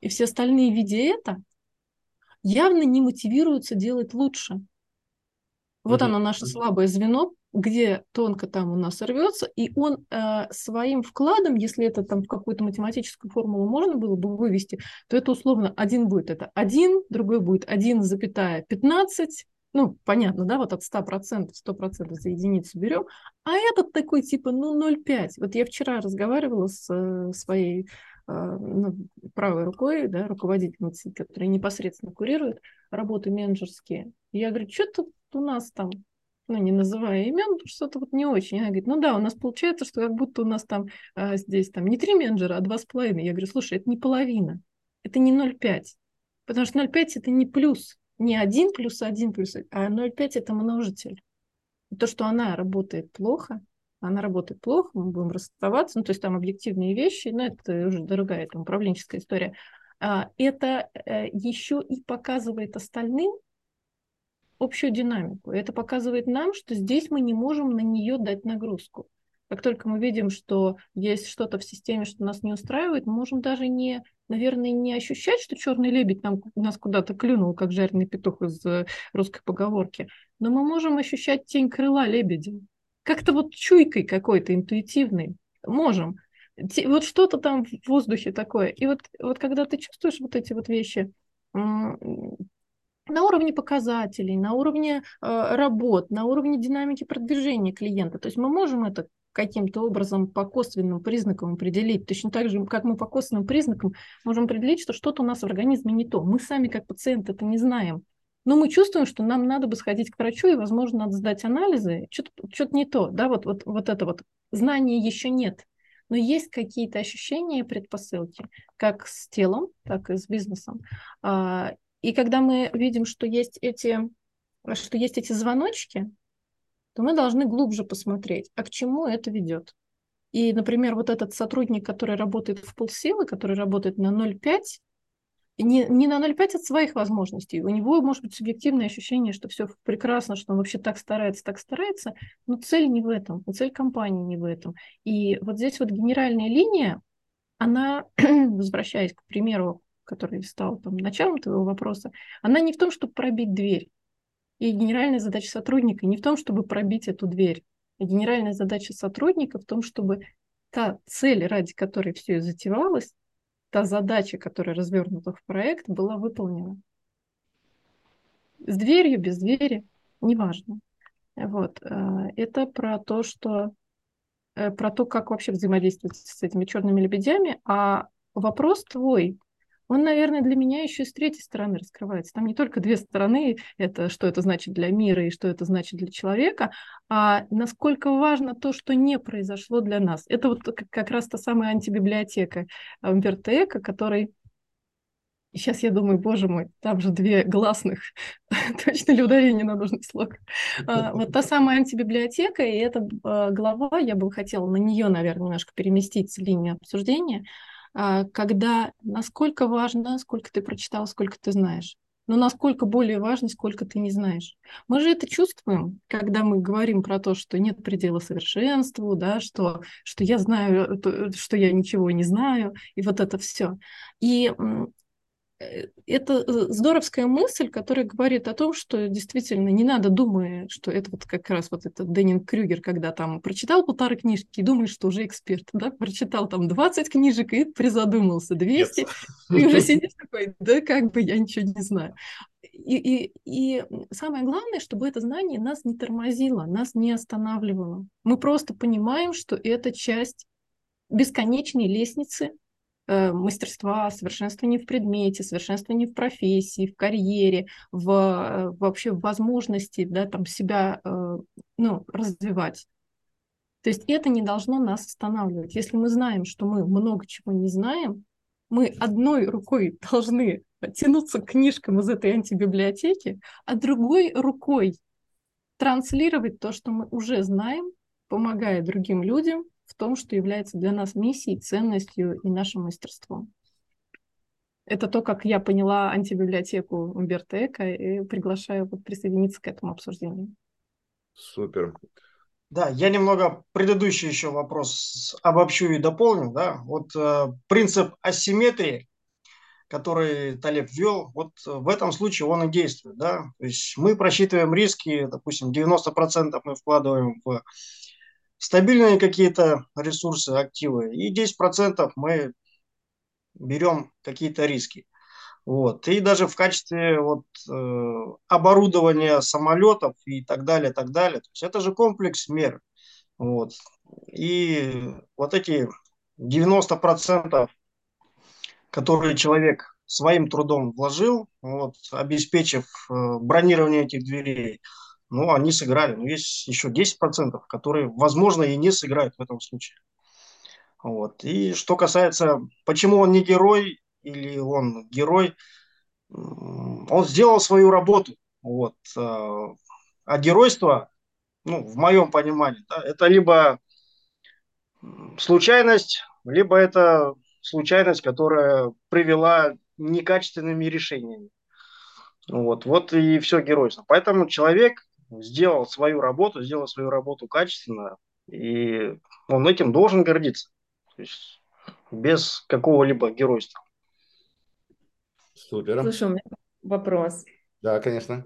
и все остальные, видя это, явно не мотивируются делать лучше. Вот mm-hmm. оно наше слабое звено, где тонко там у нас рвется, и он э, своим вкладом, если это там в какую-то математическую формулу можно было бы вывести, то это условно один будет это 1, другой будет 1,15, ну, понятно, да, вот от 100%, 100% за единицу берем, а этот такой типа, ну, 0,5. Вот я вчера разговаривала с э, своей э, ну, правой рукой, да, руководительницей, которая непосредственно курирует работы менеджерские. Я говорю, что тут у нас там ну, не называя имен, что-то вот не очень. Она говорит, ну да, у нас получается, что как будто у нас там а, здесь там не три менеджера, а два с половиной. Я говорю, слушай, это не половина, это не 0,5. Потому что 0,5 это не плюс, не 1 плюс 1 плюс, а 0,5 это множитель. И то, что она работает плохо, она работает плохо, мы будем расставаться, ну, то есть там объективные вещи, но это уже дорогая там управленческая история, а, это э, еще и показывает остальным, общую динамику. Это показывает нам, что здесь мы не можем на нее дать нагрузку. Как только мы видим, что есть что-то в системе, что нас не устраивает, мы можем даже не, наверное, не ощущать, что черный лебедь нам, нас куда-то клюнул, как жареный петух из э, русской поговорки, но мы можем ощущать тень крыла лебедя. Как-то вот чуйкой какой-то интуитивной. Можем. Вот что-то там в воздухе такое. И вот, вот когда ты чувствуешь вот эти вот вещи, на уровне показателей, на уровне э, работ, на уровне динамики продвижения клиента. То есть мы можем это каким-то образом по косвенным признакам определить. Точно так же, как мы по косвенным признакам можем определить, что что-то у нас в организме не то. Мы сами, как пациенты, это не знаем. Но мы чувствуем, что нам надо бы сходить к врачу, и, возможно, надо сдать анализы. Что-то, не то, да, вот, вот, вот это вот. Знания еще нет. Но есть какие-то ощущения и предпосылки, как с телом, так и с бизнесом. И когда мы видим, что есть эти, что есть эти звоночки, то мы должны глубже посмотреть, а к чему это ведет. И, например, вот этот сотрудник, который работает в полсилы, который работает на 0,5, не, не на 0,5 от своих возможностей. У него может быть субъективное ощущение, что все прекрасно, что он вообще так старается, так старается, но цель не в этом, цель компании не в этом. И вот здесь вот генеральная линия, она, возвращаясь к примеру, который стал там, началом твоего вопроса, она не в том, чтобы пробить дверь. И генеральная задача сотрудника не в том, чтобы пробить эту дверь. И генеральная задача сотрудника в том, чтобы та цель, ради которой все и затевалось, та задача, которая развернута в проект, была выполнена. С дверью, без двери, неважно. Вот. Э, это про то, что э, про то, как вообще взаимодействовать с этими черными лебедями. А вопрос твой, он, наверное, для меня еще и с третьей стороны раскрывается. Там не только две стороны, это что это значит для мира и что это значит для человека, а насколько важно то, что не произошло для нас. Это вот как раз та самая антибиблиотека Умберто который сейчас я думаю, боже мой, там же две гласных, точно ли ударение на нужный слог. А, вот та самая антибиблиотека, и эта а, глава, я бы хотела на нее, наверное, немножко переместить линию обсуждения, когда насколько важно, сколько ты прочитал, сколько ты знаешь. Но насколько более важно, сколько ты не знаешь. Мы же это чувствуем, когда мы говорим про то, что нет предела совершенству, да, что, что я знаю, что я ничего не знаю, и вот это все. И Э, это э, здоровская мысль, которая говорит о том, что действительно не надо, думая, что это вот как раз вот этот Деннинг Крюгер, когда там прочитал полторы книжки и думаешь, что уже эксперт, да, прочитал там 20 книжек и призадумался, 200, yes. и уже сидишь такой, да как бы я ничего не знаю. И, и, и самое главное, чтобы это знание нас не тормозило, нас не останавливало. Мы просто понимаем, что это часть бесконечной лестницы Э, мастерства, совершенствование в предмете, совершенствование в профессии, в карьере, в э, вообще в возможности да, там, себя э, ну, развивать. То есть это не должно нас останавливать. Если мы знаем, что мы много чего не знаем, мы одной рукой должны тянуться к книжкам из этой антибиблиотеки, а другой рукой транслировать то, что мы уже знаем, помогая другим людям в том, что является для нас миссией, ценностью и нашим мастерством. Это то, как я поняла антибиблиотеку Умберто Эко и приглашаю вот присоединиться к этому обсуждению. Супер. Да, я немного предыдущий еще вопрос обобщу и дополню. Да? Вот э, принцип асимметрии, который Талеб ввел, вот в этом случае он и действует. Да? То есть мы просчитываем риски, допустим, 90% мы вкладываем в стабильные какие-то ресурсы, активы, и 10% мы берем какие-то риски. Вот. И даже в качестве вот, э, оборудования самолетов и так далее, так далее. То есть это же комплекс мер. Вот. И вот эти 90%, которые человек своим трудом вложил, вот, обеспечив э, бронирование этих дверей, ну, они сыграли. Но есть еще 10%, которые, возможно, и не сыграют в этом случае. Вот. И что касается, почему он не герой или он герой, он сделал свою работу. Вот. А, а геройство, ну, в моем понимании, да, это либо случайность, либо это случайность, которая привела некачественными решениями. Вот, вот и все геройство. Поэтому человек сделал свою работу, сделал свою работу качественно, и он этим должен гордиться. То есть без какого-либо геройства. Супер. Слушай, у меня вопрос. Да, конечно.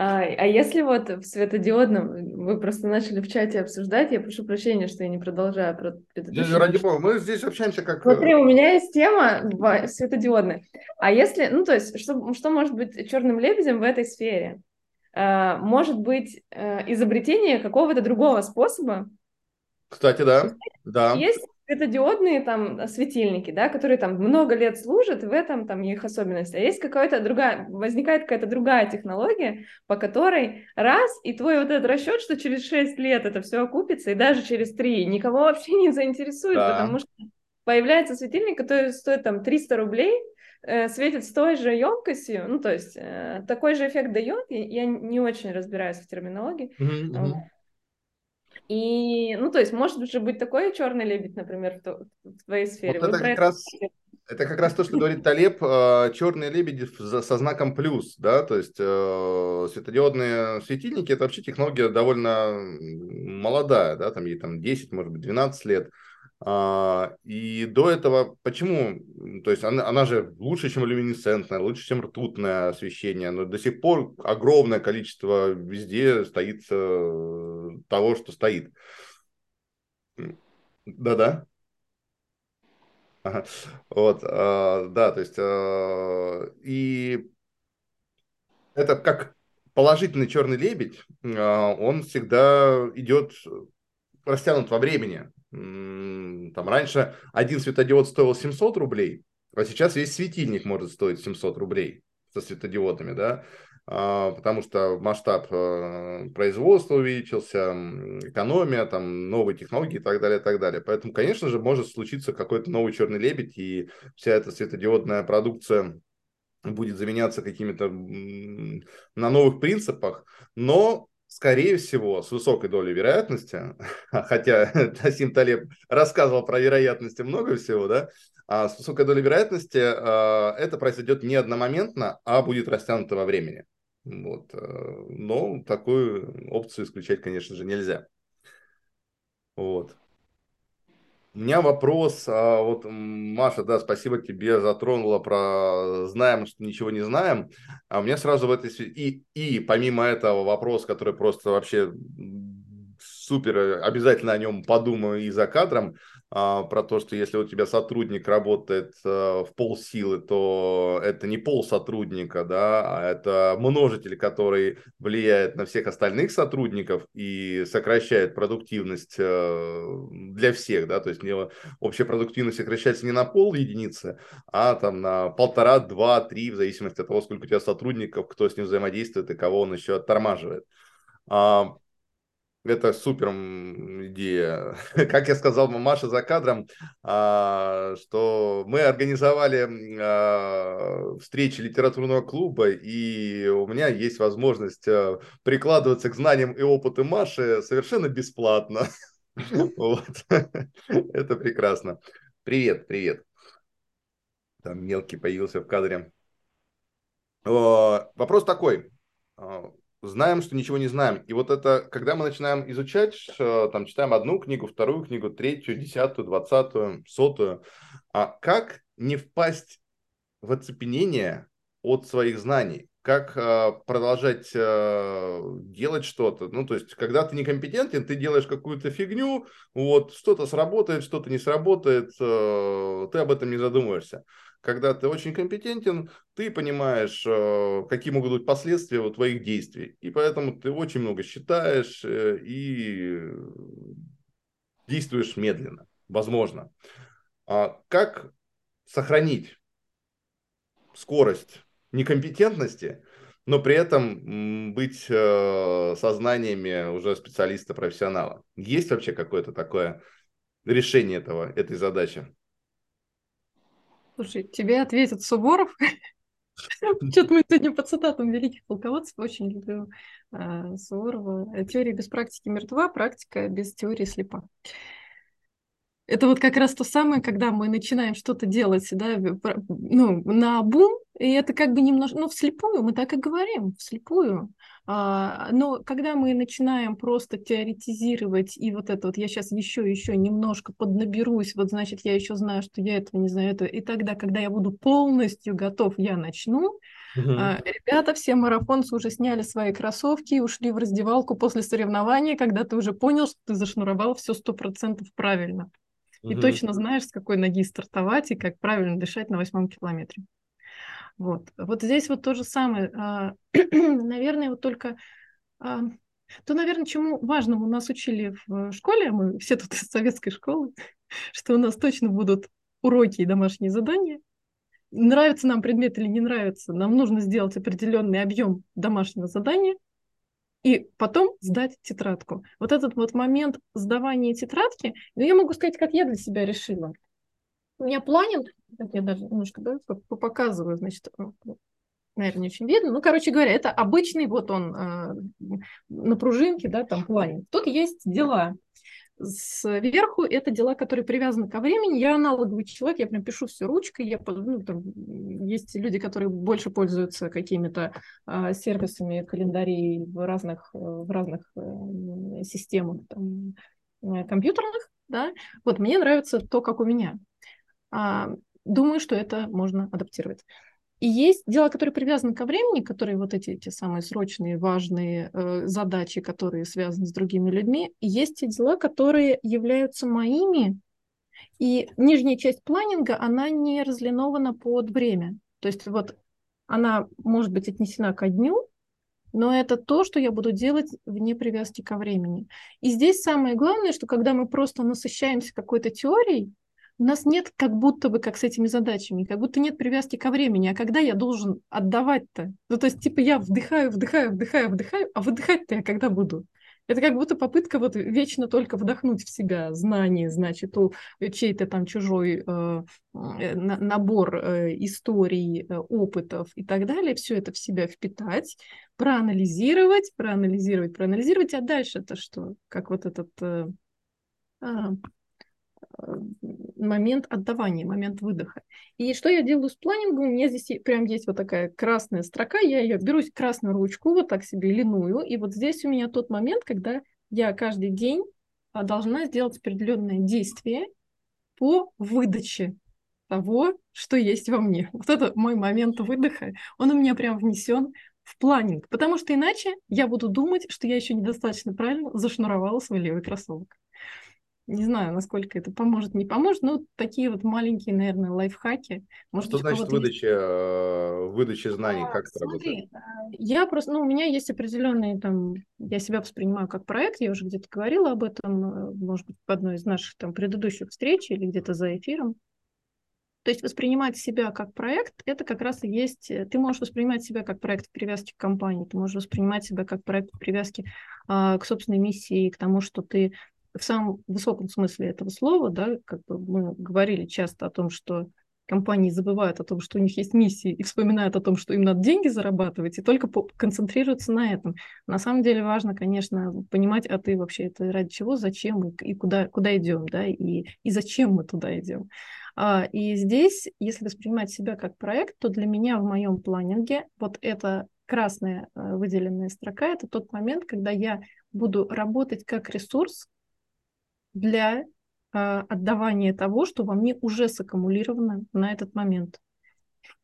А, а если вот в светодиодном, вы просто начали в чате обсуждать, я прошу прощения, что я не продолжаю про предыдущий. Ради бога, мы здесь общаемся как... Смотри, у меня есть тема светодиодная. А если, ну то есть, что, что может быть черным лебедем в этой сфере? Э, может быть э, изобретение какого-то другого способа Кстати, да. да. Есть светодиодные там светильники, да, которые там много лет служат, и в этом там их особенность. А есть какая-то другая, возникает какая-то другая технология, по которой раз, и твой вот этот расчет, что через 6 лет это все окупится, и даже через 3, никого вообще не заинтересует, да. потому что появляется светильник, который стоит там 300 рублей, светит с той же емкостью, ну, то есть э, такой же эффект дает, я, я не очень разбираюсь в терминологии, mm-hmm. вот. И, ну, то есть, может же быть такой черный лебедь, например, в, в твоей сфере. Вот это как, это... раз, это как раз то, что говорит Талеб, э, черные лебеди со знаком плюс, да, то есть э, светодиодные светильники, это вообще технология довольно молодая, да, там ей там 10, может быть, 12 лет. А, и до этого, почему? То есть она, она же лучше, чем люминесцентная, лучше, чем ртутное освещение, но до сих пор огромное количество везде стоит того, что стоит. Да-да. Вот, э, да, то есть, э, и это как положительный черный лебедь, он всегда идет растянут во времени там раньше один светодиод стоил 700 рублей, а сейчас весь светильник может стоить 700 рублей со светодиодами, да, а, потому что масштаб э, производства увеличился, экономия, там, новые технологии и так далее, и так далее. Поэтому, конечно же, может случиться какой-то новый черный лебедь, и вся эта светодиодная продукция будет заменяться какими-то на новых принципах, но скорее всего, с высокой долей вероятности, хотя Насим Талеб рассказывал про вероятности много всего, да, а с высокой долей вероятности а, это произойдет не одномоментно, а будет растянуто во времени. Вот. Э, но такую опцию исключать, конечно же, нельзя. Вот. У меня вопрос, а, вот Маша, да, спасибо тебе, затронула про знаем, что ничего не знаем. А у меня сразу в этой и, и помимо этого вопрос, который просто вообще супер, обязательно о нем подумаю и за кадром, про то, что если у тебя сотрудник работает а, в полсилы, то это не пол сотрудника, да, а это множитель, который влияет на всех остальных сотрудников и сокращает продуктивность а, для всех, да, то есть не, общая продуктивность сокращается не на пол единицы, а там на полтора, два, три, в зависимости от того, сколько у тебя сотрудников, кто с ним взаимодействует и кого он еще оттормаживает. А, это супер идея. Как я сказал Маша за кадром, а, что мы организовали а, встречи литературного клуба, и у меня есть возможность а, прикладываться к знаниям и опыту Маши совершенно бесплатно. Вот. Это прекрасно. Привет, привет. Там мелкий появился в кадре. Вопрос такой знаем, что ничего не знаем. И вот это, когда мы начинаем изучать, там читаем одну книгу, вторую книгу, третью, десятую, двадцатую, сотую, а как не впасть в оцепенение от своих знаний? Как э, продолжать э, делать что-то? Ну, то есть, когда ты некомпетентен, ты делаешь какую-то фигню, вот, что-то сработает, что-то не сработает, э, ты об этом не задумываешься когда ты очень компетентен, ты понимаешь, э, какие могут быть последствия у твоих действий. И поэтому ты очень много считаешь э, и действуешь медленно, возможно. А как сохранить скорость некомпетентности, но при этом быть э, сознаниями уже специалиста-профессионала? Есть вообще какое-то такое решение этого, этой задачи? Слушай, тебе ответит Суворов. Что-то мы сегодня по цитатам великих полководцев очень люблю а, Суворова. Теория без практики мертва, практика без теории слепа. Это вот как раз то самое, когда мы начинаем что-то делать, да, ну, на бум, и это как бы немножко, ну, вслепую, мы так и говорим, вслепую. А, но когда мы начинаем просто теоретизировать, и вот это вот я сейчас еще, еще немножко поднаберусь, вот значит, я еще знаю, что я этого не знаю, это, и тогда, когда я буду полностью готов, я начну. А, ребята, все марафонцы уже сняли свои кроссовки и ушли в раздевалку после соревнования, когда ты уже понял, что ты зашнуровал все сто процентов правильно. И точно знаешь, с какой ноги стартовать и как правильно дышать на восьмом километре. Вот. вот здесь вот то же самое. А, наверное, вот только а, то, наверное, чему важному нас учили в школе, мы все тут из советской школы, что у нас точно будут уроки и домашние задания. Нравится нам предмет или не нравится, нам нужно сделать определенный объем домашнего задания и потом сдать тетрадку. Вот этот вот момент сдавания тетрадки, ну, я могу сказать, как я для себя решила. У меня планинг, я даже немножко да, показываю, значит, наверное, не очень видно. Ну, короче говоря, это обычный, вот он э, на пружинке, да, там планинг. Тут есть дела. Сверху это дела, которые привязаны ко времени. Я аналоговый человек, я прям пишу все ручкой. Я, ну, там, есть люди, которые больше пользуются какими-то э, сервисами календарей в разных, в разных э, системах там, э, компьютерных. Да? Вот мне нравится то, как у меня. А, думаю, что это можно адаптировать. И есть дела, которые привязаны ко времени, которые вот эти, эти самые срочные, важные э, задачи, которые связаны с другими людьми. И есть те дела, которые являются моими. И нижняя часть планинга, она не разлинована под время. То есть вот она может быть отнесена ко дню, но это то, что я буду делать вне привязки ко времени. И здесь самое главное, что когда мы просто насыщаемся какой-то теорией, у нас нет как будто бы как с этими задачами, как будто нет привязки ко времени, а когда я должен отдавать-то? Ну, то есть, типа, я вдыхаю, вдыхаю, вдыхаю, вдыхаю, а выдыхать-то я когда буду? Это как будто попытка вот вечно только вдохнуть в себя знания, значит, у чей-то там чужой э, э набор э, историй, э, опытов и так далее, все это в себя впитать, проанализировать, проанализировать, проанализировать, а дальше это что? Как вот этот... Э, а, момент отдавания, момент выдоха. И что я делаю с планингом? У меня здесь прям есть вот такая красная строка, я ее беру красную ручку, вот так себе линую, и вот здесь у меня тот момент, когда я каждый день а, должна сделать определенное действие по выдаче того, что есть во мне. Вот это мой момент выдоха, он у меня прям внесен в планинг, потому что иначе я буду думать, что я еще недостаточно правильно зашнуровала свой левый кроссовок. Не знаю, насколько это поможет, не поможет, но такие вот маленькие, наверное, лайфхаки. Может, Что значит выдача, есть... Э, выдача знаний? А, как это смотри, работает? Э, я просто, ну, у меня есть определенные там, я себя воспринимаю как проект, я уже где-то говорила об этом, э, может быть, в одной из наших там предыдущих встреч или где-то за эфиром. То есть воспринимать себя как проект, это как раз и есть... Ты можешь воспринимать себя как проект в привязке к компании, ты можешь воспринимать себя как проект в привязке а, к собственной миссии, к тому, что ты в самом высоком смысле этого слова, да, как бы мы говорили часто о том, что компании забывают о том, что у них есть миссии, и вспоминают о том, что им надо деньги зарабатывать, и только концентрируются на этом. На самом деле важно, конечно, понимать, а ты вообще это ради чего, зачем и, куда, куда идем, да, и, и зачем мы туда идем. А, и здесь, если воспринимать себя как проект, то для меня в моем планинге вот эта красная э, выделенная строка – это тот момент, когда я буду работать как ресурс, для э, отдавания того, что во мне уже саккумулировано на этот момент.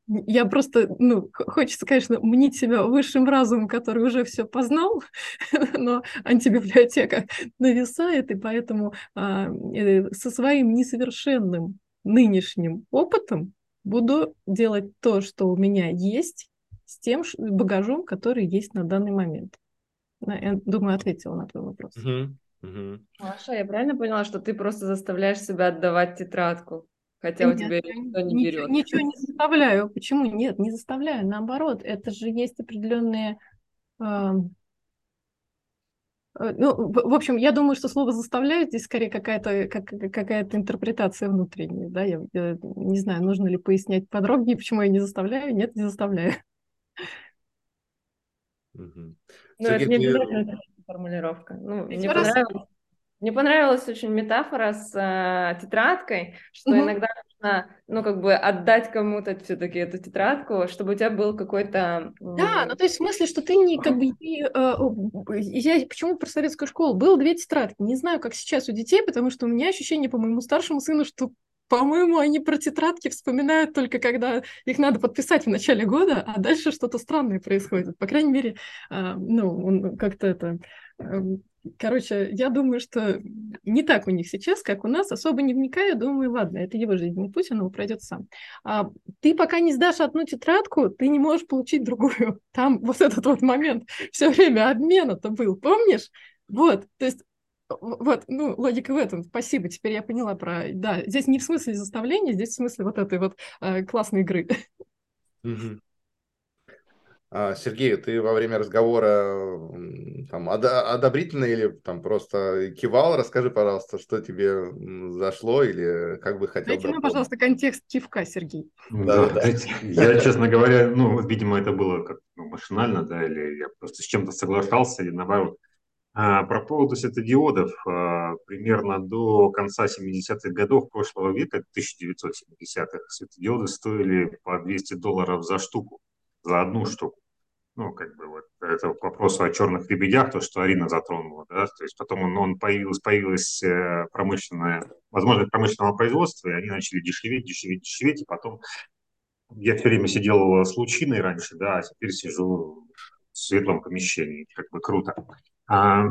Я просто, ну, хочется, конечно, мнить себя высшим разумом, который уже все познал, но антибиблиотека нависает, и поэтому а, э, со своим несовершенным нынешним опытом буду делать то, что у меня есть, с тем багажом, который есть на данный момент. Я думаю, ответила на твой вопрос. Uh-huh. Угу. Маша, я правильно поняла, что ты просто заставляешь себя отдавать тетрадку, хотя Нет, у тебя никто не ничего, берет? Ничего не заставляю. Почему? Нет, не заставляю. Наоборот, это же есть определенные... Э, ну, в общем, я думаю, что слово заставляю здесь скорее какая-то как, какая-то интерпретация внутренняя, да, я, я не знаю, нужно ли пояснять подробнее, почему я не заставляю, нет, не заставляю. Угу. Ну, это не обязательно формулировка. Ну, мне понравилось, мне понравилась очень метафора с э, тетрадкой, что угу. иногда нужно, ну, как бы отдать кому-то все-таки эту тетрадку, чтобы у тебя был какой-то... Да, ну, то есть в смысле, что ты не, как бы, э, я почему про советскую школу? Было две тетрадки, не знаю, как сейчас у детей, потому что у меня ощущение по моему старшему сыну, что по-моему, они про тетрадки вспоминают только когда их надо подписать в начале года, а дальше что-то странное происходит. По крайней мере, э, ну, он как-то это Эм, короче, я думаю, что не так у них сейчас, как у нас. Особо не вникаю, думаю, ладно, это его жизнь, не Путин, он пройдет сам. А ты пока не сдашь одну тетрадку, ты не можешь получить другую. Там вот этот вот момент все время обмена-то был, помнишь? Вот, то есть вот, ну, логика в этом. Спасибо, теперь я поняла про... Да, здесь не в смысле заставления, здесь в смысле вот этой вот э, классной игры. Угу. А, Сергей, ты во время разговора там, одобрительно или там просто кивал? Расскажи, пожалуйста, что тебе зашло или как бы хотел Дайте нам, пожалуйста, контекст кивка, Сергей. Да, да. Я, честно говоря, ну, видимо, это было как ну, машинально, да, или я просто с чем-то соглашался, или наоборот. А, про поводу светодиодов. А, примерно до конца 70-х годов прошлого века, 1970-х, светодиоды стоили по 200 долларов за штуку, за одну штуку ну, как бы вот это к вопросу о черных лебедях, то, что Арина затронула, да, то есть потом он, он появилась, появилась э, промышленная, возможность промышленного производства, и они начали дешеветь, дешеветь, дешеветь, и потом я все время сидел с лучиной раньше, да, а теперь сижу в светлом помещении, как бы круто. А,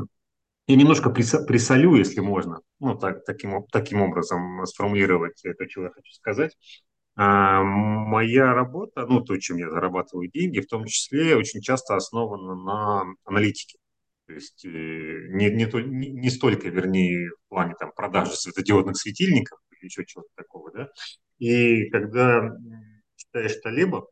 и немножко присолю, если можно, ну, так, таким, таким образом сформулировать то, что я хочу сказать. А, моя работа, ну, то, чем я зарабатываю деньги, в том числе очень часто основана на аналитике. То есть э, не, не, то, не, не столько, вернее, в плане там, продажи светодиодных светильников или еще чего-то такого, да. И когда читаешь Талеба,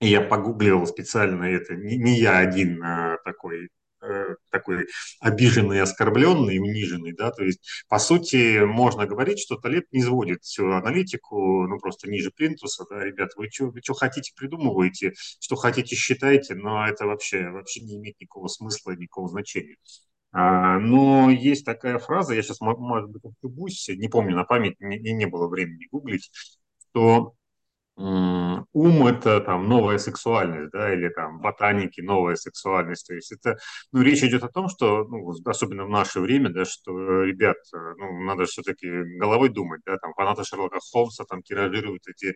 я погуглил специально это, не, не я один а, такой Э, такой обиженный, оскорбленный, униженный, да, то есть, по сути, можно говорить, что Талеб не сводит всю аналитику, ну, просто ниже плинтуса, да, ребят, вы что хотите придумываете, что хотите считайте, но это вообще, вообще не имеет никакого смысла, никакого значения. А, но есть такая фраза, я сейчас, может быть, ошибусь, не помню на память, не, не было времени гуглить, что ум это там новая сексуальность, да, или там ботаники новая сексуальность. То есть это, ну, речь идет о том, что, ну, особенно в наше время, да, что, ребят, ну, надо все-таки головой думать, да, там фанаты Шерлока Холмса там тиражируют эти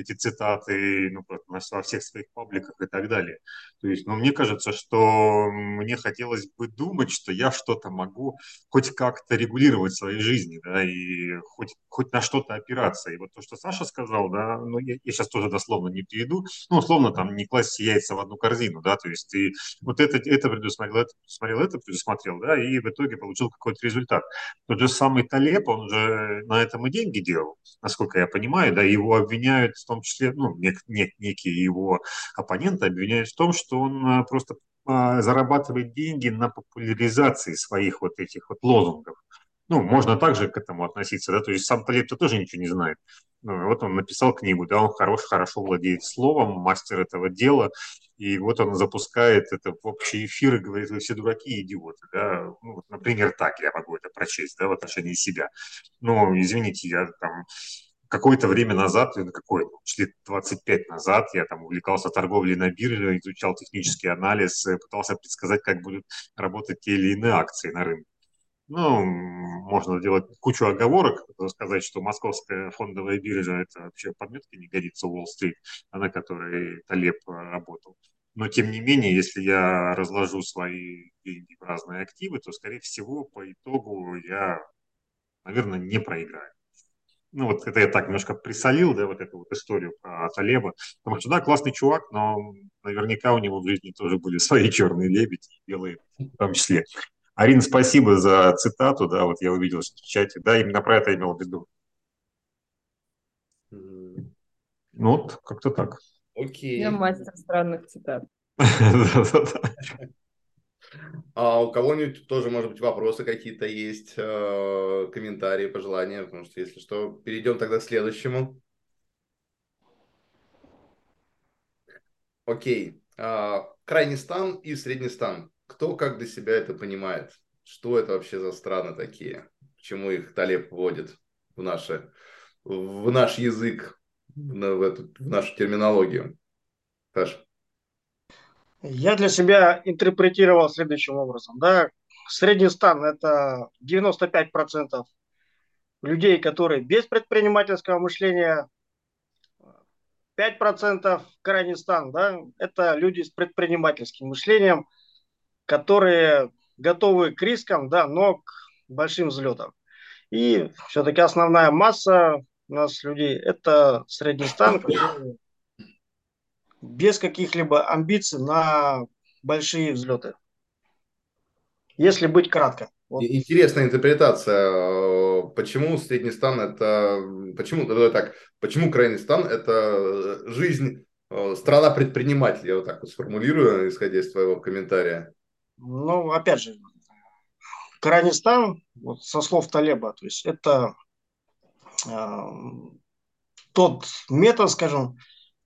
эти цитаты ну, во всех своих пабликах и так далее. То есть, ну, мне кажется, что мне хотелось бы думать, что я что-то могу хоть как-то регулировать в своей жизни, да, и хоть, хоть на что-то опираться. И вот то, что Саша сказал, да, ну, я, я сейчас тоже дословно не перейду, ну, условно, там, не класть яйца в одну корзину, да, то есть ты вот это, это предусмотрел, это предусмотрел, это предусмотрел, да, и в итоге получил какой-то результат. Тот же самый Талеб, он же на этом и деньги делал, насколько я понимаю, да, его обвиняют в том числе, ну, нек, нек, некие его оппоненты обвиняют в том, что он а, просто а, зарабатывает деньги на популяризации своих вот этих вот лозунгов. Ну, можно также к этому относиться, да, то есть сам Талеб-то тоже ничего не знает. Ну, вот он написал книгу, да, он хорош, хорошо владеет словом, мастер этого дела, и вот он запускает это в общий эфир и говорит, вы все дураки идиоты, да, ну, вот, например, так я могу это прочесть, да, в отношении себя. Ну, извините, я там какое-то время назад, какое лет 25 назад, я там увлекался торговлей на бирже, изучал технический анализ, пытался предсказать, как будут работать те или иные акции на рынке. Ну, можно сделать кучу оговорок, сказать, что московская фондовая биржа – это вообще подметки не годится Уолл-стрит, на которой Талеб работал. Но, тем не менее, если я разложу свои деньги в разные активы, то, скорее всего, по итогу я, наверное, не проиграю ну вот это я так немножко присолил, да, вот эту вот историю про Талеба, потому что, да, классный чувак, но наверняка у него в жизни тоже были свои черные лебеди, белые в том числе. Арина, спасибо за цитату, да, вот я увидел в чате, да, именно про это имел в виду. Ну вот, как-то так. Окей. Я мастер странных цитат. А у кого-нибудь тоже, может быть, вопросы какие-то есть, э, комментарии, пожелания, потому что, если что, перейдем тогда к следующему. Окей. А, крайний стан и средний стан. Кто как для себя это понимает? Что это вообще за страны такие? Почему их Талеб вводит в, наше, в наш язык, в, эту, в нашу терминологию? Саша. Я для себя интерпретировал следующим образом. Да? Средний стан – это 95% людей, которые без предпринимательского мышления, 5% крайний стан, да, это люди с предпринимательским мышлением, которые готовы к рискам, да, но к большим взлетам. И все-таки основная масса у нас людей – это средний стан, без каких-либо амбиций на большие взлеты. Если быть кратко. Вот. Интересная интерпретация. Почему средний стан это... Почему, так, почему крайний стан это жизнь, э, страна предпринимателей, я вот так вот сформулирую, исходя из твоего комментария. Ну, опять же, крайний стан, вот со слов Талеба, то есть это э, тот метод, скажем,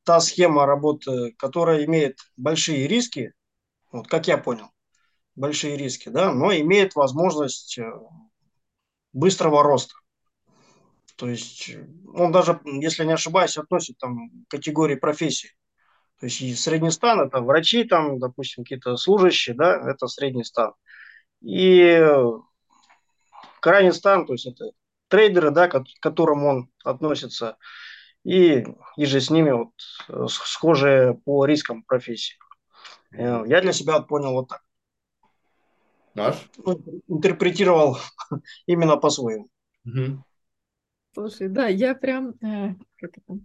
та схема работы, которая имеет большие риски, вот как я понял, большие риски, да, но имеет возможность э, быстрого роста. То есть он даже, если не ошибаюсь, относит там к категории профессий. То есть и средний стан это врачи, там, допустим, какие-то служащие, да, это средний стан. И крайний стан, то есть это трейдеры, да, к которым он относится, и, и же с ними вот э, схожие по рискам профессии. Э, я для себя понял вот так. Наш? Ну, интерпретировал именно по-своему. Угу. Слушай, да, я прям, э, как это,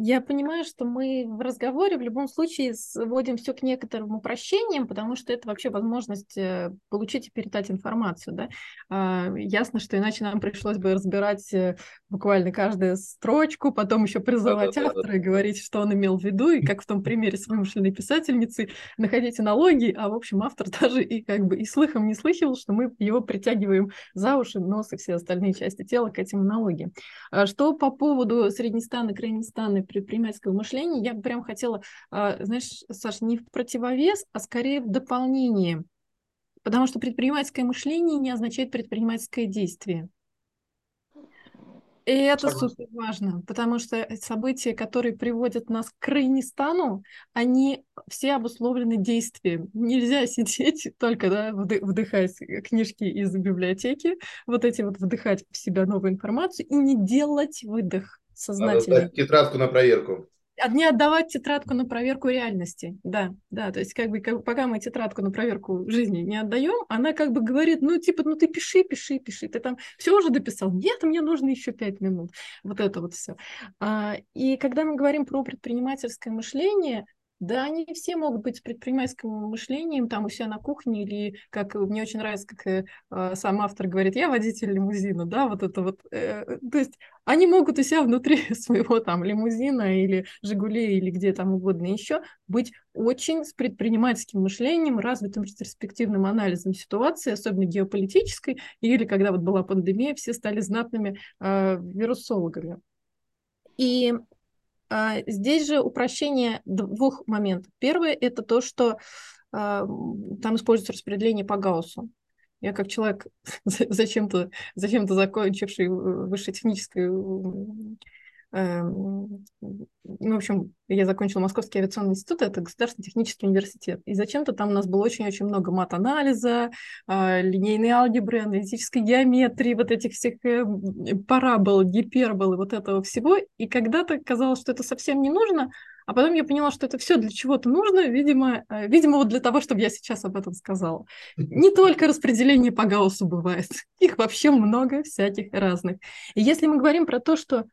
я понимаю, что мы в разговоре в любом случае сводим все к некоторым упрощениям, потому что это вообще возможность э, получить и передать информацию. Да? А, ясно, что иначе нам пришлось бы разбирать э, буквально каждую строчку, потом еще призывать да, автора да, да. и говорить, что он имел в виду, и как в том примере с вымышленной писательницей, находить аналогии, а в общем автор даже и как бы и слыхом не слыхивал, что мы его притягиваем за уши, нос и все остальные части тела к этим аналогиям. А что по поводу среднестана, крайнестана предпринимательского мышления, я бы прям хотела, а, знаешь, Саша, не в противовес, а скорее в дополнение. Потому что предпринимательское мышление не означает предпринимательское действие. И это супер важно, потому что события, которые приводят нас к крайнистану, они все обусловлены действием. Нельзя сидеть только да, вдыхать книжки из библиотеки, вот эти вот вдыхать в себя новую информацию и не делать выдох сознательно. Надо тетрадку на проверку. А не отдавать тетрадку на проверку реальности. Да, да, то есть как бы как, пока мы тетрадку на проверку жизни не отдаем, она как бы говорит, ну типа, ну ты пиши, пиши, пиши, ты там все уже дописал, нет, мне нужно еще пять минут. Вот это вот все. А, и когда мы говорим про предпринимательское мышление, да, они все могут быть с предпринимательским мышлением, там у себя на кухне, или, как мне очень нравится, как э, а, сам автор говорит, я водитель лимузина, да, вот это вот. Э, то есть они могут у себя внутри своего там лимузина или Жигулей или где там угодно еще быть очень с предпринимательским мышлением, развитым ретроспективным анализом ситуации, особенно геополитической, или когда вот была пандемия, все стали знатными э, вирусологами. И здесь же упрощение двух моментов. Первое – это то, что а, там используется распределение по Гауссу. Я как человек, зачем-то зачем закончивший высшее техническое в общем, я закончила Московский авиационный институт, это государственный технический университет. И зачем-то там у нас было очень-очень много мат-анализа, а, линейной алгебры, аналитической геометрии, вот этих всех э, парабол, гипербол и вот этого всего. И когда-то казалось, что это совсем не нужно, а потом я поняла, что это все для чего-то нужно, видимо, э, видимо, вот для того, чтобы я сейчас об этом сказала. Не только распределение по Гауссу бывает, их вообще много всяких разных. И если мы говорим про то, что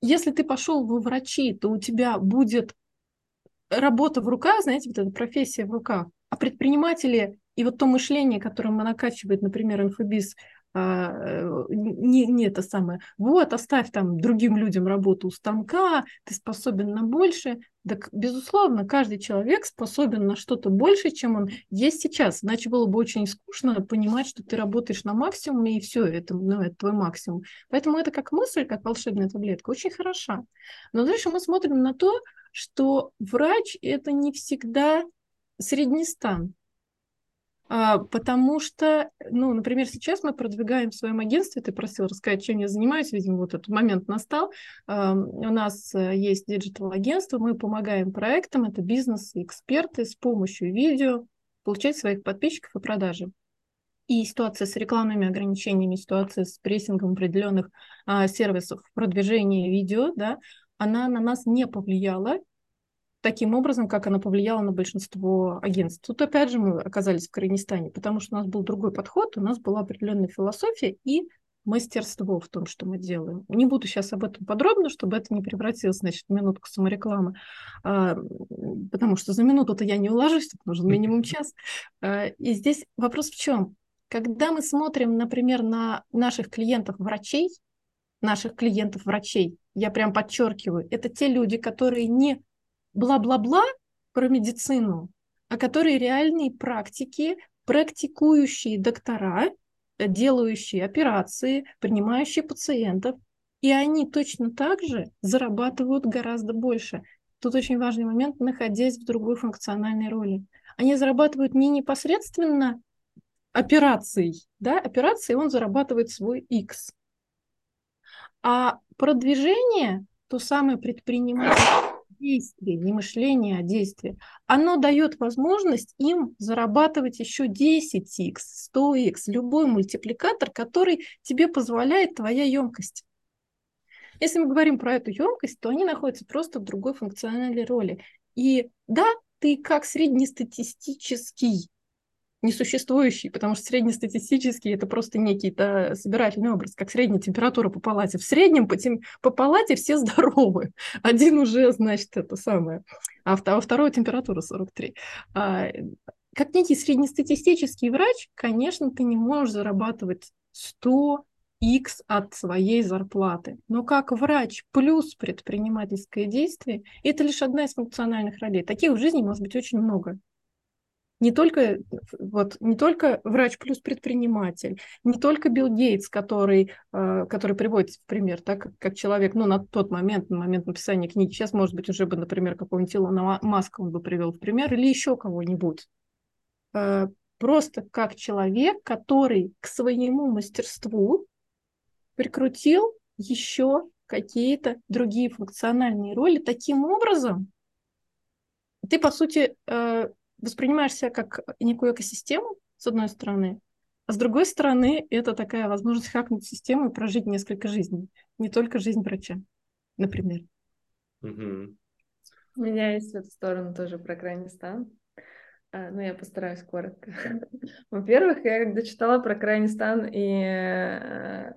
если ты пошел в врачи, то у тебя будет работа в руках, знаете, вот эта профессия в руках. А предприниматели и вот то мышление, которое накачивает, например, инфобиз, не, не это самое. Вот, оставь там другим людям работу у станка, ты способен на больше. Так, безусловно, каждый человек способен на что-то больше, чем он есть сейчас. Иначе было бы очень скучно понимать, что ты работаешь на максимуме, и все, это, ну, это твой максимум. Поэтому это как мысль, как волшебная таблетка, очень хороша. Но дальше мы смотрим на то, что врач – это не всегда средний. А, потому что, ну, например, сейчас мы продвигаем в своем агентстве, ты просил рассказать, чем я занимаюсь, видимо, вот этот момент настал. У нас э, есть digital-агентство, мы помогаем проектам, это бизнес-эксперты с помощью видео получать своих подписчиков и продажи. И ситуация с рекламными ограничениями, ситуация с прессингом определенных а, сервисов продвижения видео, да, она на нас не повлияла, таким образом, как она повлияла на большинство агентств. Тут опять же мы оказались в Коренистане, потому что у нас был другой подход, у нас была определенная философия и мастерство в том, что мы делаем. Не буду сейчас об этом подробно, чтобы это не превратилось, значит, в минутку саморекламы, а, потому что за минуту-то я не уложусь, тут нужен минимум час. А, и здесь вопрос в чем? Когда мы смотрим, например, на наших клиентов-врачей, наших клиентов-врачей, я прям подчеркиваю, это те люди, которые не бла-бла-бла про медицину, а которые реальные практики, практикующие доктора, делающие операции, принимающие пациентов, и они точно так же зарабатывают гораздо больше. Тут очень важный момент, находясь в другой функциональной роли. Они зарабатывают не непосредственно операцией, да, операцией он зарабатывает свой X. А продвижение, то самое предпринимательство, действие, не мышление, а действие, оно дает возможность им зарабатывать еще 10x, 100x, любой мультипликатор, который тебе позволяет твоя емкость. Если мы говорим про эту емкость, то они находятся просто в другой функциональной роли. И да, ты как среднестатистический несуществующий, потому что среднестатистический это просто некий да, собирательный образ, как средняя температура по палате. В среднем по, тем, по палате все здоровы. Один уже, значит, это самое, а, а второй температура 43. А, как некий среднестатистический врач, конечно, ты не можешь зарабатывать 100 X от своей зарплаты. Но как врач плюс предпринимательское действие, это лишь одна из функциональных ролей. Таких в жизни может быть очень много не только, вот, не только врач плюс предприниматель, не только Билл Гейтс, который, э, который приводится в пример, так как человек, ну, на тот момент, на момент написания книги, сейчас, может быть, уже бы, например, какого-нибудь Илона Маска он бы привел в пример, или еще кого-нибудь. Э, просто как человек, который к своему мастерству прикрутил еще какие-то другие функциональные роли таким образом, ты, по сути, э, воспринимаешь себя как некую экосистему, с одной стороны, а с другой стороны, это такая возможность хакнуть систему и прожить несколько жизней. Не только жизнь врача, например. Угу. У меня есть в эту сторону тоже про крайний стан. А, ну, я постараюсь коротко. Во-первых, я когда читала про крайний стан и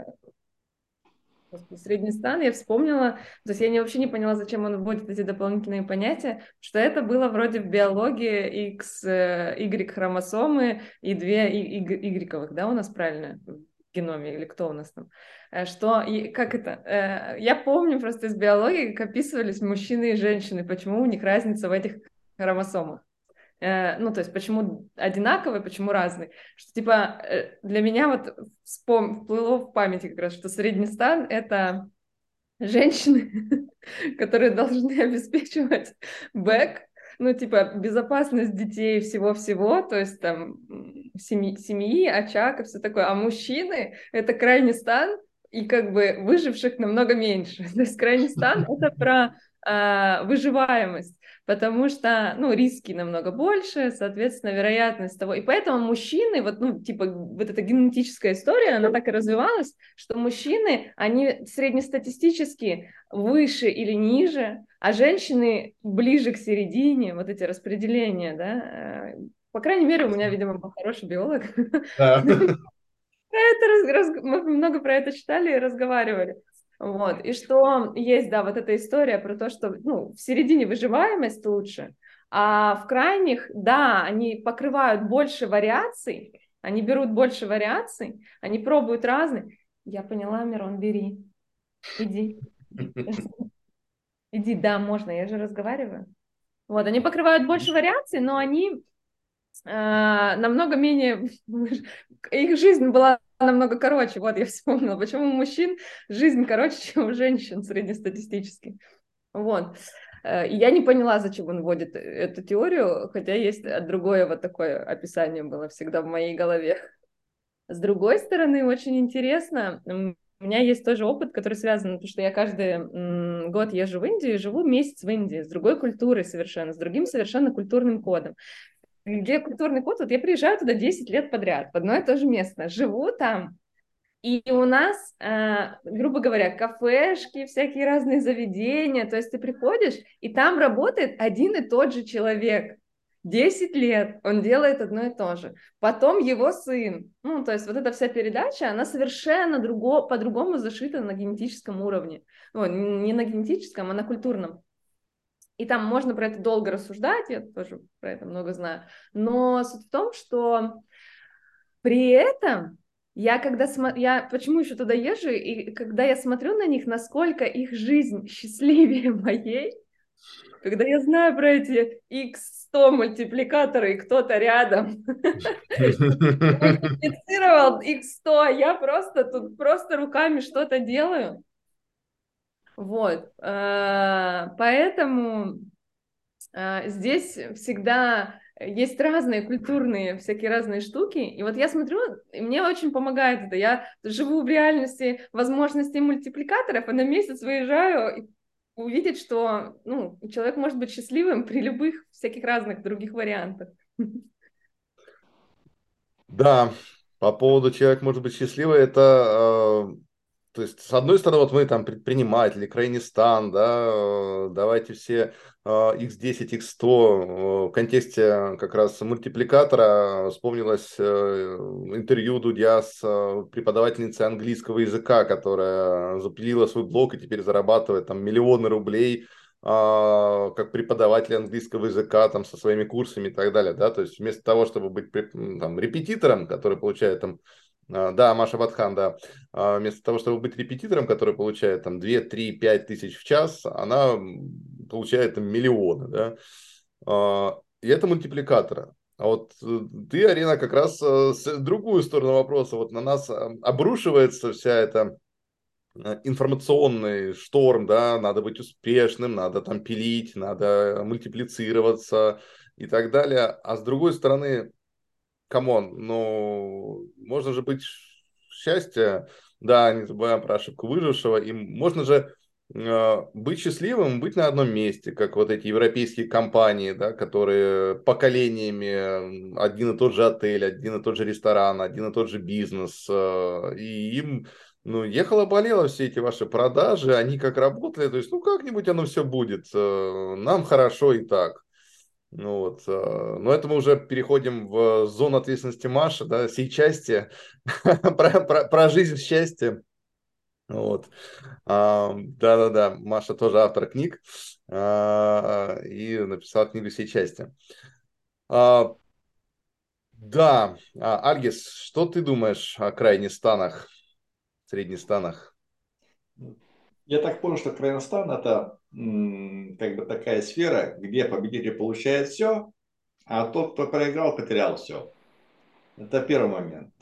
Средний стан, я вспомнила, то есть я не, вообще не поняла, зачем он вводит эти дополнительные понятия, что это было вроде в биологии X, э, Y хромосомы и две Y, да, у нас правильно в геноме, или кто у нас там, э, что, и, как это, э, я помню просто из биологии, как описывались мужчины и женщины, почему у них разница в этих хромосомах. Э, ну, то есть почему одинаковые, почему разные, что, типа, э, для меня вот вспом... вплыло в памяти как раз, что средний стан — это женщины, которые должны обеспечивать бэк, ну, типа, безопасность детей, всего-всего, то есть там семьи, семьи, очаг и все такое, а мужчины — это крайний стан, и как бы выживших намного меньше. То есть крайний стан — это про э, выживаемость потому что, ну, риски намного больше, соответственно, вероятность того. И поэтому мужчины, вот, ну, типа, вот эта генетическая история, она так и развивалась, что мужчины, они среднестатистически выше или ниже, а женщины ближе к середине, вот эти распределения, да. По крайней мере, у меня, видимо, был хороший биолог. Да. Это, мы много про это читали и разговаривали. Вот. И что есть, да, вот эта история про то, что ну, в середине выживаемость лучше, а в крайних, да, они покрывают больше вариаций, они берут больше вариаций, они пробуют разные. Я поняла, Мирон, бери. Иди. Иди, да, можно, я же разговариваю. Вот, они покрывают больше вариаций, но они э, намного менее... Их жизнь была намного короче. Вот я вспомнила, почему у мужчин жизнь короче, чем у женщин среднестатистически. Вот. Э, и я не поняла, зачем он вводит эту теорию, хотя есть другое вот такое описание было всегда в моей голове. С другой стороны, очень интересно, у меня есть тоже опыт, который связан, потому что я каждый год езжу в Индию, живу месяц в Индии, с другой культурой совершенно, с другим совершенно культурным кодом где культурный код, вот я приезжаю туда 10 лет подряд, в одно и то же место, живу там, И у нас, э, грубо говоря, кафешки, всякие разные заведения, то есть ты приходишь, и там работает один и тот же человек. 10 лет он делает одно и то же. Потом его сын. Ну, то есть вот эта вся передача, она совершенно друго, по-другому зашита на генетическом уровне. Ну, не на генетическом, а на культурном. И там можно про это долго рассуждать, я тоже про это много знаю. Но суть в том, что при этом я когда смотрю, я почему еще туда езжу, и когда я смотрю на них, насколько их жизнь счастливее моей, когда я знаю про эти x100 мультипликаторы, и кто-то рядом мультиплицировал x100, а я просто тут просто руками что-то делаю. Вот, э, поэтому э, здесь всегда есть разные культурные, всякие разные штуки. И вот я смотрю, и мне очень помогает это. Я живу в реальности возможностей мультипликаторов, а на месяц выезжаю увидеть, что ну, человек может быть счастливым при любых всяких разных других вариантах. Да, по поводу человек может быть счастливый, это э, то есть, с одной стороны, вот мы там предприниматели, Крайнистан, да, э, давайте все x10, x100 в контексте как раз мультипликатора вспомнилось э, интервью Дудя с э, преподавательницей английского языка, которая запилила свой блог и теперь зарабатывает там миллионы рублей как преподаватель английского языка там со своими курсами и так далее, да, то есть вместо того, чтобы быть там репетитором, который получает там да, Маша Батхан, да. А, вместо того, чтобы быть репетитором, который получает там 2, 3, 5 тысяч в час, она получает там миллионы, да. А, и это мультипликатора. А вот э, ты, Арина, как раз э, с другую сторону вопроса. Вот на нас обрушивается вся эта э, информационный шторм, да, надо быть успешным, надо там пилить, надо мультиплицироваться и так далее. А с другой стороны, come on, ну, можно же быть счастье, да, не забываем про ошибку выжившего, и можно же э, быть счастливым, быть на одном месте, как вот эти европейские компании, да, которые поколениями один и тот же отель, один и тот же ресторан, один и тот же бизнес, э, и им ну, ехало болело все эти ваши продажи, они как работали, то есть, ну, как-нибудь оно все будет, э, нам хорошо и так. Ну вот, а, но это мы уже переходим в зону ответственности Маши, да, сей части, про, про, про жизнь в счастье. Вот. А, да-да-да, Маша тоже автор книг а, и написала книгу «Сей части». Да, Альгис, что ты думаешь о крайних станах, средних станах? Я так понял, что Крайностан это как бы такая сфера, где победитель получает все, а тот, кто проиграл, потерял все. Это первый момент.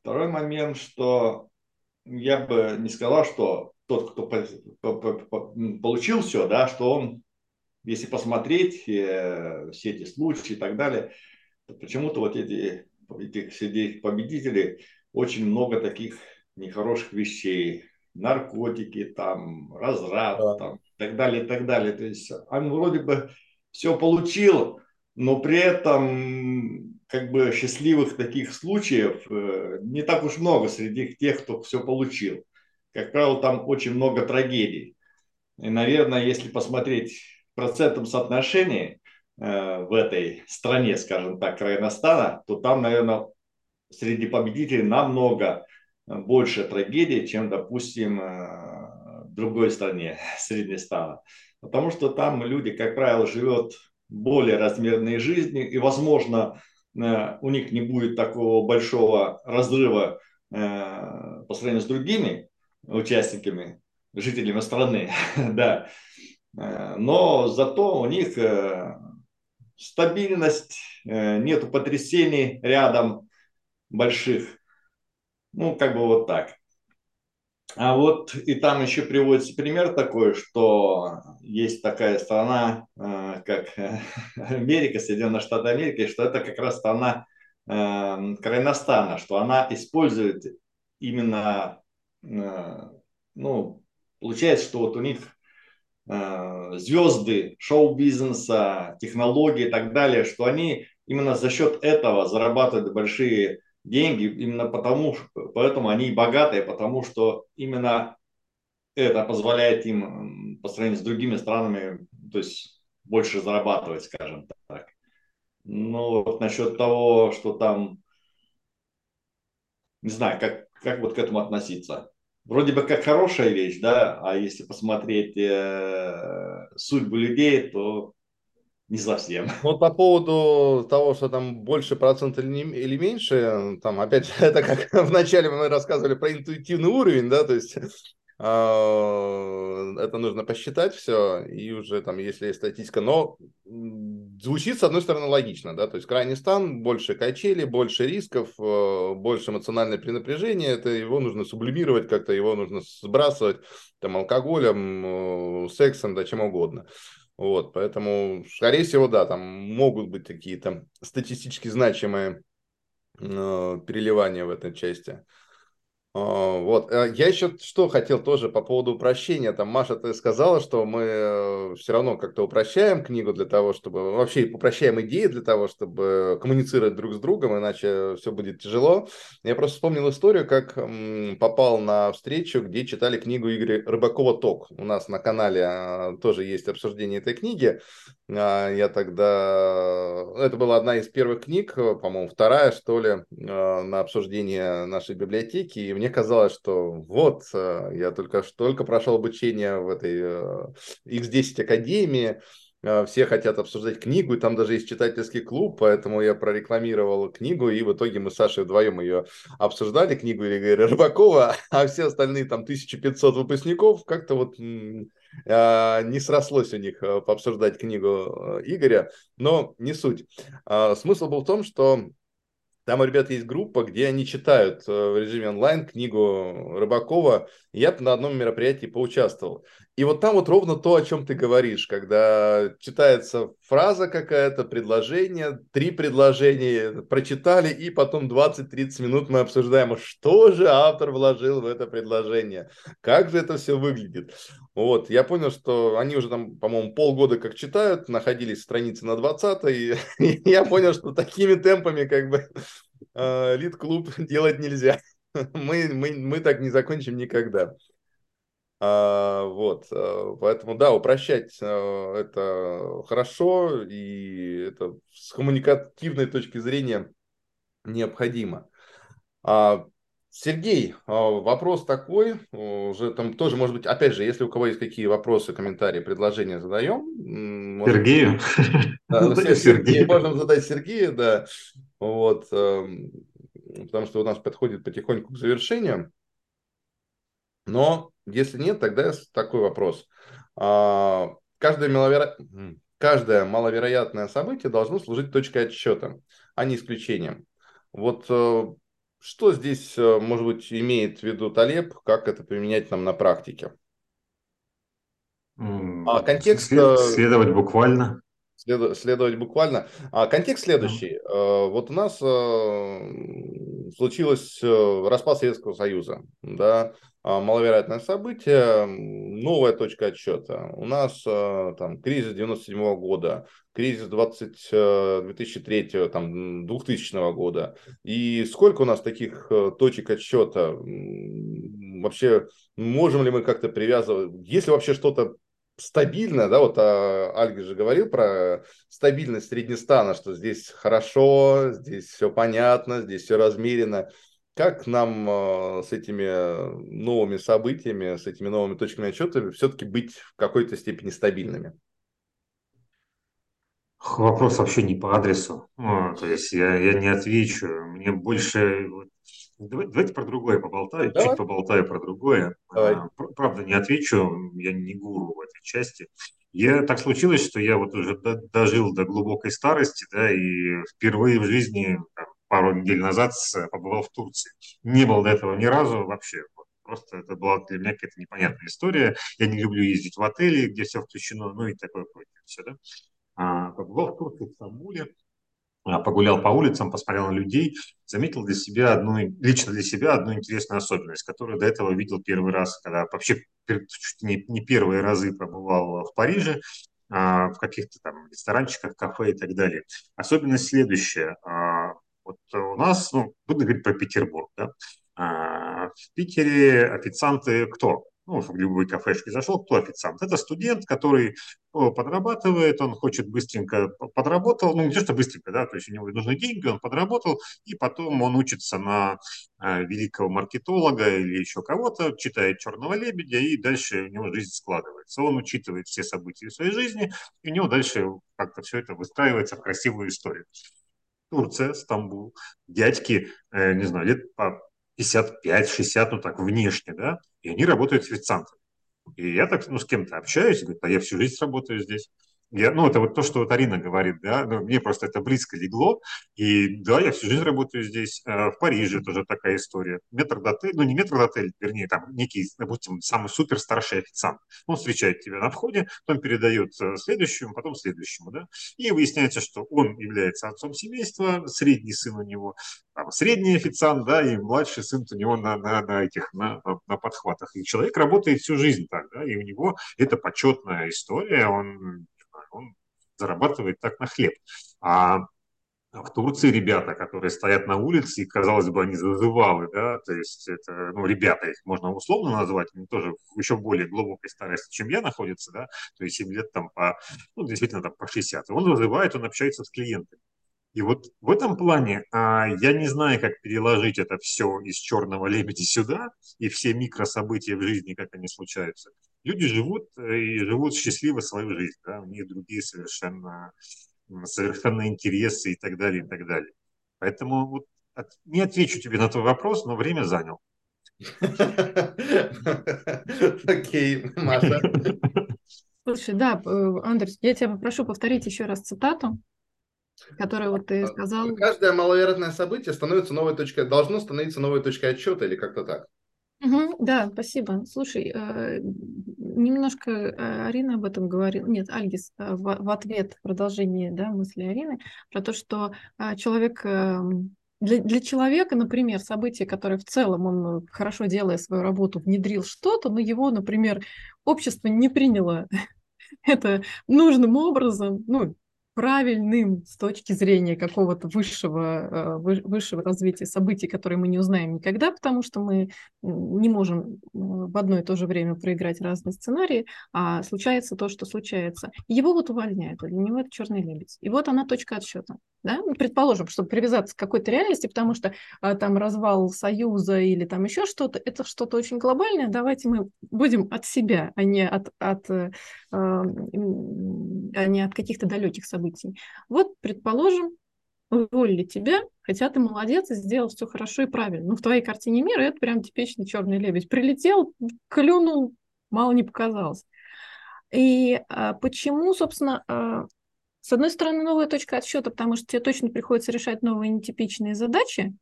Второй момент, что я бы не сказал, что тот, кто получил все, да, что он, если посмотреть э, все эти случаи и так далее, то почему-то вот эти, этих среди победителей очень много таких нехороших вещей, наркотики, там, разрад, да. там, так далее, и так далее. То есть он вроде бы все получил, но при этом как бы счастливых таких случаев э, не так уж много среди тех, кто все получил. Как правило, там очень много трагедий. И, наверное, если посмотреть в процентном соотношении э, в этой стране, скажем так, Крайностана, то там, наверное, среди победителей намного больше трагедий, чем, допустим, э, другой стране, Среднестана. Потому что там люди, как правило, живут более размерные жизни, и, возможно, э, у них не будет такого большого разрыва э, по сравнению с другими участниками, жителями страны, да. Но зато у них стабильность, нету потрясений рядом больших, ну, как бы вот так. А вот и там еще приводится пример такой, что есть такая страна, э, как Америка, Соединенные Штаты Америки, что это как раз страна э, Крайностана, что она использует именно, э, ну, получается, что вот у них звезды шоу-бизнеса, технологии и так далее, что они именно за счет этого зарабатывают большие деньги именно потому, поэтому они богатые, потому что именно это позволяет им по сравнению с другими странами, то есть больше зарабатывать, скажем так. Ну, вот насчет того, что там, не знаю, как, как вот к этому относиться. Вроде бы как хорошая вещь, да, а если посмотреть э, судьбы людей, то не совсем. Вот по поводу того, что там больше процент или, меньше, там опять же, это как вначале мы рассказывали про интуитивный уровень, да, то есть а, это нужно посчитать все, и уже там, если есть статистика, но звучит, с одной стороны, логично, да, то есть крайний стан, больше качели, больше рисков, э, больше эмоциональное пренапряжение, это его нужно сублимировать как-то, его нужно сбрасывать там алкоголем, э, сексом, да, чем угодно. Вот, поэтому, скорее всего, да, там могут быть какие-то статистически значимые э, переливания в этой части. А, вот, э, я еще что хотел тоже по поводу упрощения. Там, Маша, ты сказала, что мы э, все равно как-то упрощаем книгу для того, чтобы... Вообще упрощаем идеи для того, чтобы коммуницировать друг с другом, иначе все будет тяжело. Я просто вспомнил историю, как попал на встречу, где читали книгу Игоря Рыбакова «Ток». У нас на канале а, тоже есть обсуждение этой книги. А, я тогда... Это была одна из первых книг, по-моему, вторая, что ли, на обсуждение нашей библиотеки. И мне казалось, что вот, э, я только, только прошел обучение в этой X10 э, Академии, э, все хотят обсуждать книгу, и там даже есть читательский клуб, поэтому я прорекламировал книгу, и в итоге мы с Сашей вдвоем ее обсуждали, книгу Игоря Рыбакова, а все остальные там 1500 выпускников как-то вот не срослось у них пообсуждать книгу Игоря, но не суть. А, смысл был в том, что там у ребят есть группа, где они читают э, в режиме онлайн книгу Рыбакова. Я на одном мероприятии поучаствовал. И вот там вот ровно то, о чем ты говоришь, когда читается фраза какая-то, предложение, три предложения прочитали, и потом 20-30 минут мы обсуждаем, а что же автор вложил в это предложение, как же это все выглядит. Вот, я понял, что они уже там, по-моему, полгода как читают, находились страницы на 20 и я понял, что такими темпами как бы э, лид-клуб делать нельзя. Мы, мы, мы так не закончим никогда. А, вот, а, поэтому, да, упрощать а, это хорошо, и это с коммуникативной точки зрения необходимо. А, Сергей, вопрос такой, уже там тоже, может быть, опять же, если у кого есть какие вопросы, комментарии, предложения, задаем. Сергею? Да, Сергею. Можем задать Сергею, да. Вот, эм, потому что у нас подходит потихоньку к завершению. Но если нет, тогда такой вопрос. А, каждое, маловеро... Каждое маловероятное событие должно служить точкой отсчета, а не исключением. Вот э, что здесь, э, может быть, имеет в виду Талеб, как это применять нам на практике? А контекст... Э, следовать буквально. След, следовать буквально. А контекст следующий. Да. Вот у нас случилось распад Советского Союза. Да? А, маловероятное событие, новая точка отсчета. У нас а, там кризис 97 года, кризис 20, 2003, э, там, 2000 года. И сколько у нас таких э, точек отсчета? Вообще, можем ли мы как-то привязывать? Если вообще что-то стабильно, да, вот а, Альги же говорил про стабильность Среднестана, что здесь хорошо, здесь все понятно, здесь все размерено. Как нам э, с этими новыми событиями, с этими новыми точками отчета все-таки быть в какой-то степени стабильными? Вопрос вообще не по адресу. Ну, то есть я, я не отвечу. Мне больше... Давайте про другое поболтаю. Давай. Чуть поболтаю про другое. Давай. А, правда, не отвечу. Я не гуру в этой части. Я так случилось, что я вот уже дожил до глубокой старости, да, и впервые в жизни там, пару недель назад побывал в Турции. Не был до этого ни разу вообще. Просто это была для меня какая-то непонятная история. Я не люблю ездить в отели, где все включено, ну и такое прочее. Все, да? а, побывал в Турции, в Стамбуле, погулял по улицам, посмотрел на людей, заметил для себя одну, лично для себя одну интересную особенность, которую до этого видел первый раз, когда вообще не, не первые разы пробывал в Париже, а, в каких-то там ресторанчиках, кафе и так далее. Особенность следующая. А, Вот у нас, ну, буду говорить про Петербург, да, а, в Питере официанты кто? Ну, в любой кафешке зашел, кто официант? Это студент, который подрабатывает, он хочет быстренько подработал, ну, не то, что быстренько, да, то есть у него нужны деньги, он подработал, и потом он учится на э, великого маркетолога или еще кого-то, читает «Черного лебедя», и дальше у него жизнь складывается. Он учитывает все события в своей жизни, и у него дальше как-то все это выстраивается в красивую историю. Турция, Стамбул, дядьки, э, не знаю, лет по 55-60, ну так, внешне, да, и они работают официантами. И я так, ну, с кем-то общаюсь, говорю, а я всю жизнь работаю здесь. Я, ну, это вот то, что вот Арина говорит, да, ну, мне просто это близко легло, и да, я всю жизнь работаю здесь, э, в Париже тоже такая история. Метрдотель, ну, не метрдотель, вернее, там некий, допустим, самый супер старший официант. Он встречает тебя на входе, потом передает э, следующему, потом следующему, да, и выясняется, что он является отцом семейства, средний сын у него, там, средний официант, да, и младший сын у него на, на, на этих, на, на подхватах. И человек работает всю жизнь так, да, и у него это почетная история, он он зарабатывает так на хлеб. А в Турции ребята, которые стоят на улице, и, казалось бы, они зазывалы, да, то есть это, ну, ребята, их можно условно назвать, они тоже еще более глубокой старости, чем я, находятся, да, то есть 7 лет там по, ну, действительно там по 60. Он вызывает, он общается с клиентами. И вот в этом плане а, я не знаю, как переложить это все из черного лебедя сюда и все микрособытия в жизни, как они случаются люди живут э, и живут счастливо свою жизнь, да, у них другие совершенно, совершенно интересы и так далее, и так далее. Поэтому вот не отвечу тебе на твой вопрос, но время занял. Окей, Маша. Слушай, да, э, Андрей, я тебя попрошу повторить еще раз цитату, которую вот ты а, сказал. Каждое маловероятное событие становится новой точкой, должно становиться новой точкой отчета или как-то так. Угу, да, спасибо. Слушай, э, немножко э, Арина об этом говорила, нет, Альгис э, в, ответ, в продолжении да, мысли Арины, про то, что человек, эм, для, для человека, например, событие, которое в целом он, хорошо делая свою работу, внедрил что-то, но его, например, общество не приняло это нужным образом, ну, правильным с точки зрения какого-то высшего, э, высшего развития событий, которые мы не узнаем никогда, потому что мы не можем в одно и то же время проиграть разные сценарии, а случается то, что случается. Его вот увольняют, а для него это черный лебедь. И вот она точка отсчета. Да? Ну, предположим, чтобы привязаться к какой-то реальности, потому что а, там развал союза или там еще что-то, это что-то очень глобальное, давайте мы будем от себя, а не от, от, э, а не от каких-то далеких событий. Вот, предположим, уволили тебя, хотя ты молодец и сделал все хорошо и правильно. Ну, в твоей картине мира это прям типичный черный лебедь. Прилетел, клюнул, мало не показалось. И а, почему, собственно, а, с одной стороны, новая точка отсчета, потому что тебе точно приходится решать новые нетипичные задачи.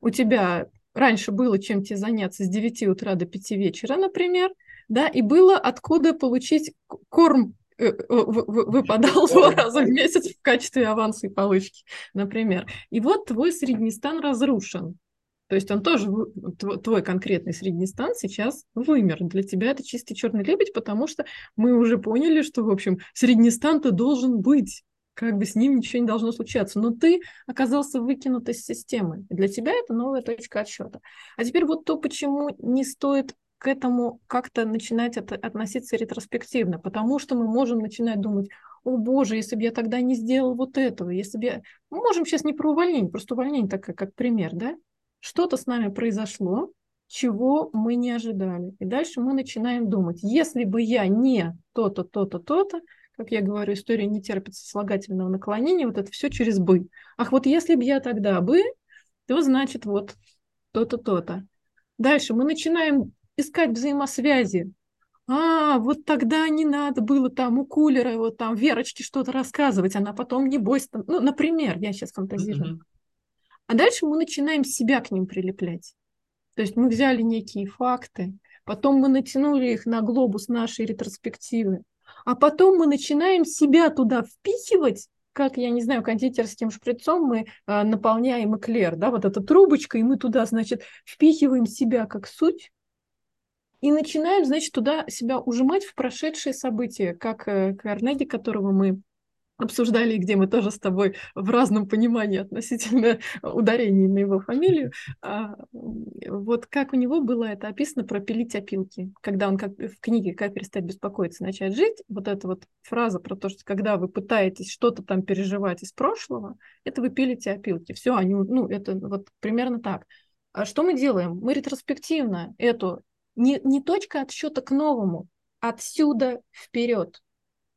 У тебя раньше было чем тебе заняться с 9 утра до 5 вечера, например, да, и было откуда получить корм выпадал два раза в месяц в качестве аванса и получки, например. И вот твой среднестан разрушен. То есть он тоже, твой конкретный средний стан сейчас вымер. Для тебя это чистый черный лебедь, потому что мы уже поняли, что, в общем, средний стан-то должен быть. Как бы с ним ничего не должно случаться. Но ты оказался выкинут из системы. И для тебя это новая точка отсчета. А теперь вот то, почему не стоит к этому как-то начинать от, относиться ретроспективно, потому что мы можем начинать думать, о боже, если бы я тогда не сделал вот этого, если бы я... Мы можем сейчас не про увольнение, просто увольнение так как пример, да? что-то с нами произошло, чего мы не ожидали. И дальше мы начинаем думать, если бы я не то-то, то-то, то-то, как я говорю, история не терпит сослагательного наклонения, вот это все через «бы». Ах, вот если бы я тогда бы, то значит вот то-то, то-то. Дальше мы начинаем искать взаимосвязи. А, вот тогда не надо было там у кулера, вот там Верочке что-то рассказывать, она потом, небось, там, ну, например, я сейчас фантазирую. Mm-hmm. А дальше мы начинаем себя к ним прилеплять. То есть мы взяли некие факты, потом мы натянули их на глобус нашей ретроспективы, а потом мы начинаем себя туда впихивать, как, я не знаю, кондитерским шприцом мы а, наполняем эклер, да, вот эта трубочка, и мы туда, значит, впихиваем себя как суть, и начинаем, значит, туда себя ужимать в прошедшие события, как э, Карнеги, которого мы обсуждали, где мы тоже с тобой в разном понимании относительно ударений на его фамилию. А, вот как у него было это описано про пилить опилки, когда он как в книге «Как перестать беспокоиться, начать жить», вот эта вот фраза про то, что когда вы пытаетесь что-то там переживать из прошлого, это вы пилите опилки. Все, они, ну, это вот примерно так. А что мы делаем? Мы ретроспективно эту не, не точка отсчета к новому, отсюда вперед.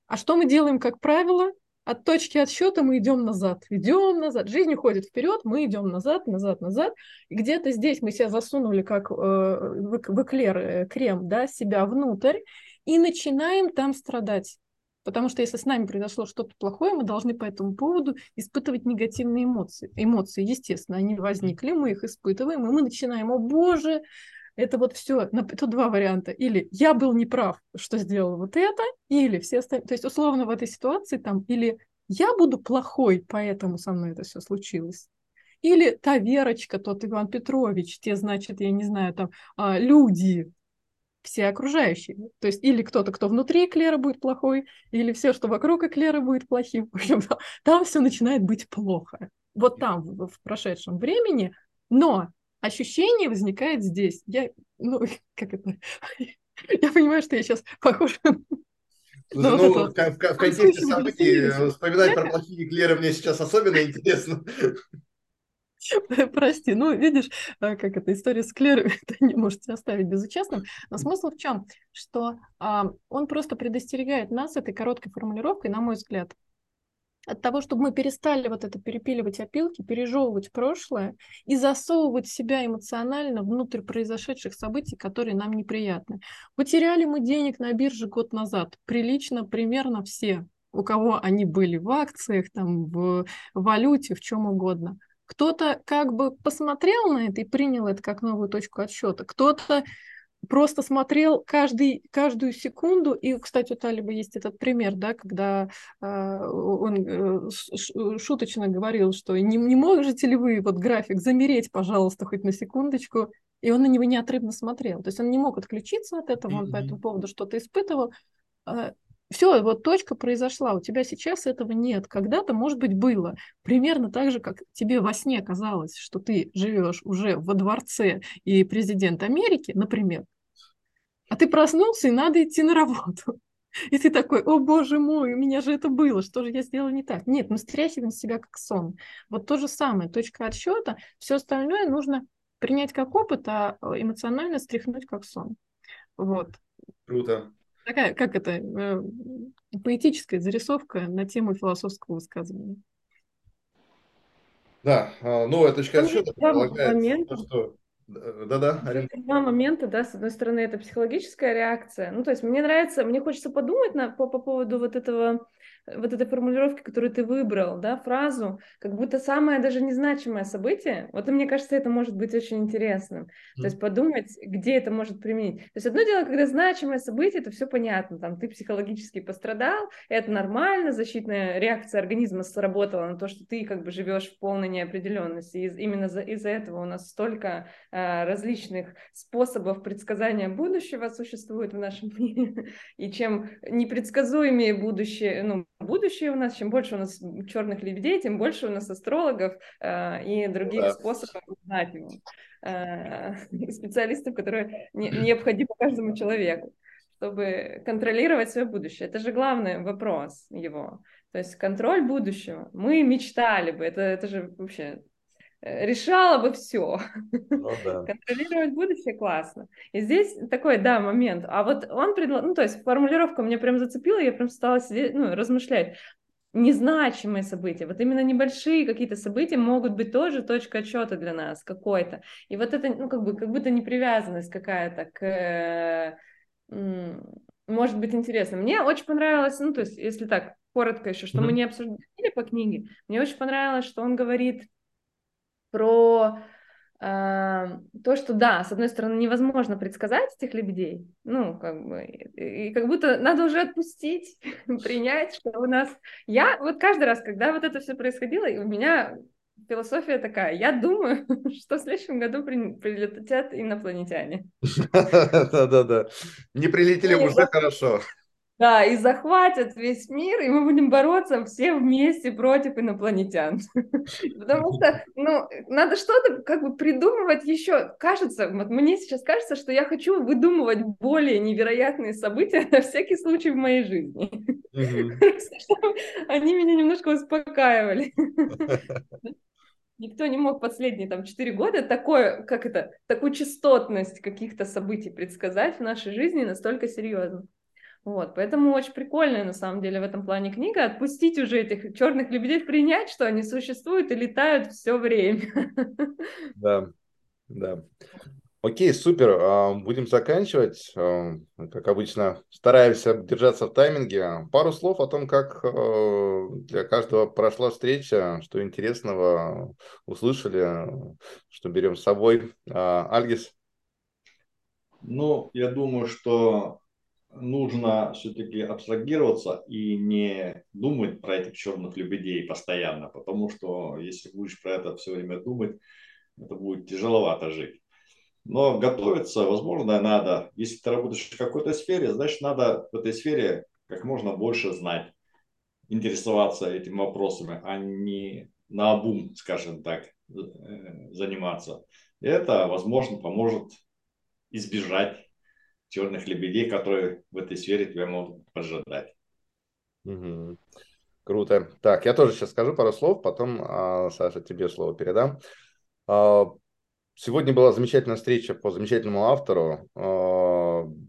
А что мы делаем, как правило? от точки отсчета мы идем назад, идем назад. Жизнь уходит вперед, мы идем назад, назад, назад. И где-то здесь мы себя засунули, как э, в, в эклер, э, крем, да, себя внутрь, и начинаем там страдать. Потому что если с нами произошло что-то плохое, мы должны по этому поводу испытывать негативные эмоции. Эмоции, естественно, они возникли, мы их испытываем, и мы начинаем, о боже, это вот все, тут два варианта. Или я был неправ, что сделал вот это, или все остальные. То есть, условно, в этой ситуации там, или я буду плохой, поэтому со мной это все случилось. Или та Верочка, тот Иван Петрович, те, значит, я не знаю, там, а, люди, все окружающие. То есть или кто-то, кто внутри эклера будет плохой, или все, что вокруг эклера будет плохим. В общем, там все начинает быть плохо. Вот там, в прошедшем времени. Но ощущение возникает здесь. Я, ну, как это? Я понимаю, что я сейчас похожа ну, ну вот в, в, в контексте событий вспоминать про плохие эклеры мне сейчас особенно интересно. Прости, ну, видишь, а, как эта история с клерами, это не можете оставить безучастным. Но смысл в чем? Что а, он просто предостерегает нас этой короткой формулировкой, на мой взгляд, от того, чтобы мы перестали вот это перепиливать опилки, пережевывать прошлое и засовывать себя эмоционально внутрь произошедших событий, которые нам неприятны. Потеряли мы денег на бирже год назад. Прилично примерно все, у кого они были в акциях, там, в валюте, в чем угодно. Кто-то как бы посмотрел на это и принял это как новую точку отсчета. Кто-то просто смотрел каждый, каждую секунду. И, кстати, у Талиба есть этот пример, да, когда э, он э, шуточно говорил, что не, не можете ли вы вот график замереть, пожалуйста, хоть на секундочку, и он на него неотрывно смотрел. То есть он не мог отключиться от этого, он mm-hmm. по этому поводу что-то испытывал. Э, все, вот точка произошла, у тебя сейчас этого нет. Когда-то, может быть, было. Примерно так же, как тебе во сне казалось, что ты живешь уже во дворце и президент Америки, например, а ты проснулся, и надо идти на работу. И ты такой, о боже мой, у меня же это было, что же я сделала не так? Нет, мы стряхиваем себя как сон. Вот то же самое, точка отсчета, все остальное нужно принять как опыт, а эмоционально стряхнуть как сон. Вот. Круто такая, как это, э, поэтическая зарисовка на тему философского высказывания. Да, а, новая точка отсчета предполагает то, что да-да, Два момента, да, с одной стороны, это психологическая реакция. Ну, то есть мне нравится, мне хочется подумать на, по, по поводу вот этого вот этой формулировки, которую ты выбрал, да, фразу, как будто самое даже незначимое событие, вот и мне кажется, это может быть очень интересным. Mm. То есть подумать, где это может применить. То есть одно дело, когда значимое событие, это все понятно, там ты психологически пострадал, это нормально, защитная реакция организма сработала на то, что ты как бы живешь в полной неопределенности. И именно за, из-за этого у нас столько а, различных способов предсказания будущего существует в нашем мире. И чем непредсказуемее будущее, ну, будущее у нас, чем больше у нас черных лебедей, тем больше у нас астрологов э, и других да. способов узнать его. Э, специалистов, которые не, необходимы каждому человеку, чтобы контролировать свое будущее. Это же главный вопрос его. То есть контроль будущего. Мы мечтали бы, это, это же вообще решала бы все. Ну, да. Контролировать будущее классно. И здесь такой, да, момент. А вот он предложил, ну, то есть формулировка меня прям зацепила, я прям стала сидеть, ну, размышлять. Незначимые события, вот именно небольшие какие-то события могут быть тоже точка отсчета для нас какой-то. И вот это, ну, как бы, как будто непривязанность какая-то к может быть интересно. Мне очень понравилось, ну, то есть, если так, коротко еще, что mm-hmm. мы не обсуждали по книге, мне очень понравилось, что он говорит про э, то, что да, с одной стороны, невозможно предсказать этих лебедей, ну, как бы, и, и как будто надо уже отпустить, принять, что у нас... Я вот каждый раз, когда вот это все происходило, у меня философия такая, я думаю, что в следующем году при, прилетят инопланетяне. Да-да-да, не прилетели уже хорошо. Да, и захватят весь мир, и мы будем бороться все вместе против инопланетян. Потому что, ну, надо что-то как бы придумывать еще. Кажется, вот мне сейчас кажется, что я хочу выдумывать более невероятные события на всякий случай в моей жизни. Они меня немножко успокаивали. Никто не мог последние там четыре года такое, как это, такую частотность каких-то событий предсказать в нашей жизни настолько серьезно. Вот, поэтому очень прикольная на самом деле в этом плане книга. Отпустить уже этих черных лебедей, принять, что они существуют и летают все время. Да, да. Окей, супер. А, будем заканчивать. А, как обычно, стараемся держаться в тайминге. Пару слов о том, как а, для каждого прошла встреча, что интересного услышали, что берем с собой. Альгис? Ну, я думаю, что нужно все-таки абстрагироваться и не думать про этих черных лебедей постоянно, потому что если будешь про это все время думать, это будет тяжеловато жить. Но готовиться, возможно, надо. Если ты работаешь в какой-то сфере, значит, надо в этой сфере как можно больше знать, интересоваться этими вопросами, а не на обум, скажем так, э, заниматься. И это, возможно, поможет избежать черных лебедей, которые в этой сфере тебя могут поджидать. Угу. Круто. Так, я тоже сейчас скажу пару слов, потом, а, Саша, тебе слово передам. А, сегодня была замечательная встреча по замечательному автору.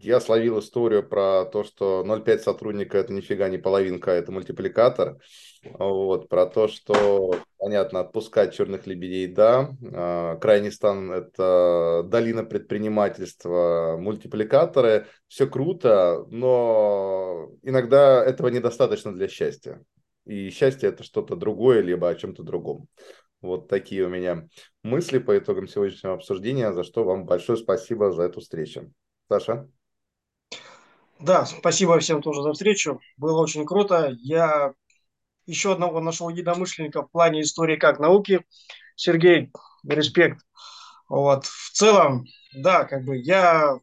Я словил историю про то, что 0,5 сотрудника – это нифига не половинка, это мультипликатор. Вот, про то, что, понятно, отпускать черных лебедей, да. А, крайний стан – это долина предпринимательства, мультипликаторы. Все круто, но иногда этого недостаточно для счастья. И счастье – это что-то другое, либо о чем-то другом. Вот такие у меня мысли по итогам сегодняшнего обсуждения, за что вам большое спасибо за эту встречу. Саша? Да, спасибо всем тоже за встречу. Было очень круто. Я еще одного нашел единомышленника в плане истории как науки. Сергей, респект. Вот. В целом, да, как бы я...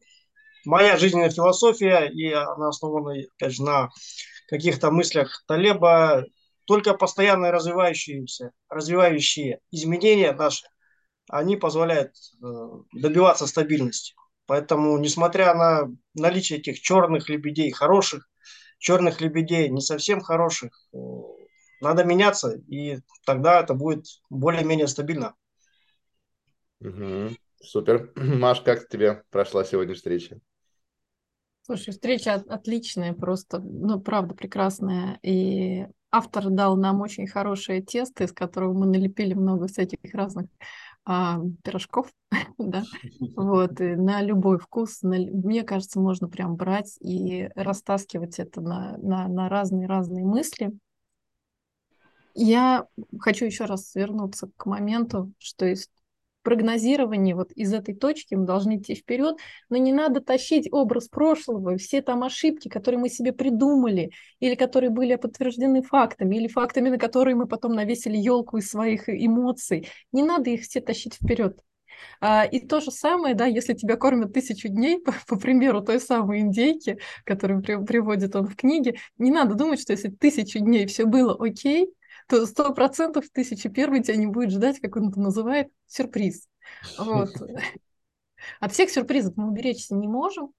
Моя жизненная философия, и она основана, опять же, на каких-то мыслях Талеба, только постоянно развивающиеся, развивающие изменения наши, они позволяют э, добиваться стабильности. Поэтому, несмотря на наличие этих черных лебедей, хороших, черных лебедей, не совсем хороших, э, надо меняться, и тогда это будет более-менее стабильно. Угу. Супер. Маш, как тебе прошла сегодня встреча? Слушай, встреча отличная, просто, ну, правда, прекрасная. И автор дал нам очень хорошее тесто, из которого мы налепили много всяких разных а, пирожков, да, вот, и на любой вкус, на, мне кажется, можно прям брать и растаскивать это на, на, на разные-разные мысли. Я хочу еще раз вернуться к моменту, что есть прогнозировании вот из этой точки мы должны идти вперед, но не надо тащить образ прошлого, все там ошибки, которые мы себе придумали, или которые были подтверждены фактами, или фактами, на которые мы потом навесили елку из своих эмоций. Не надо их все тащить вперед. А, и то же самое, да, если тебя кормят тысячу дней, по, по примеру той самой индейки, которую при, приводит он в книге, не надо думать, что если тысячу дней все было окей, то сто процентов тысячи первый тебя не будет ждать, как он это называет, сюрприз. Вот. От всех сюрпризов мы уберечься не можем,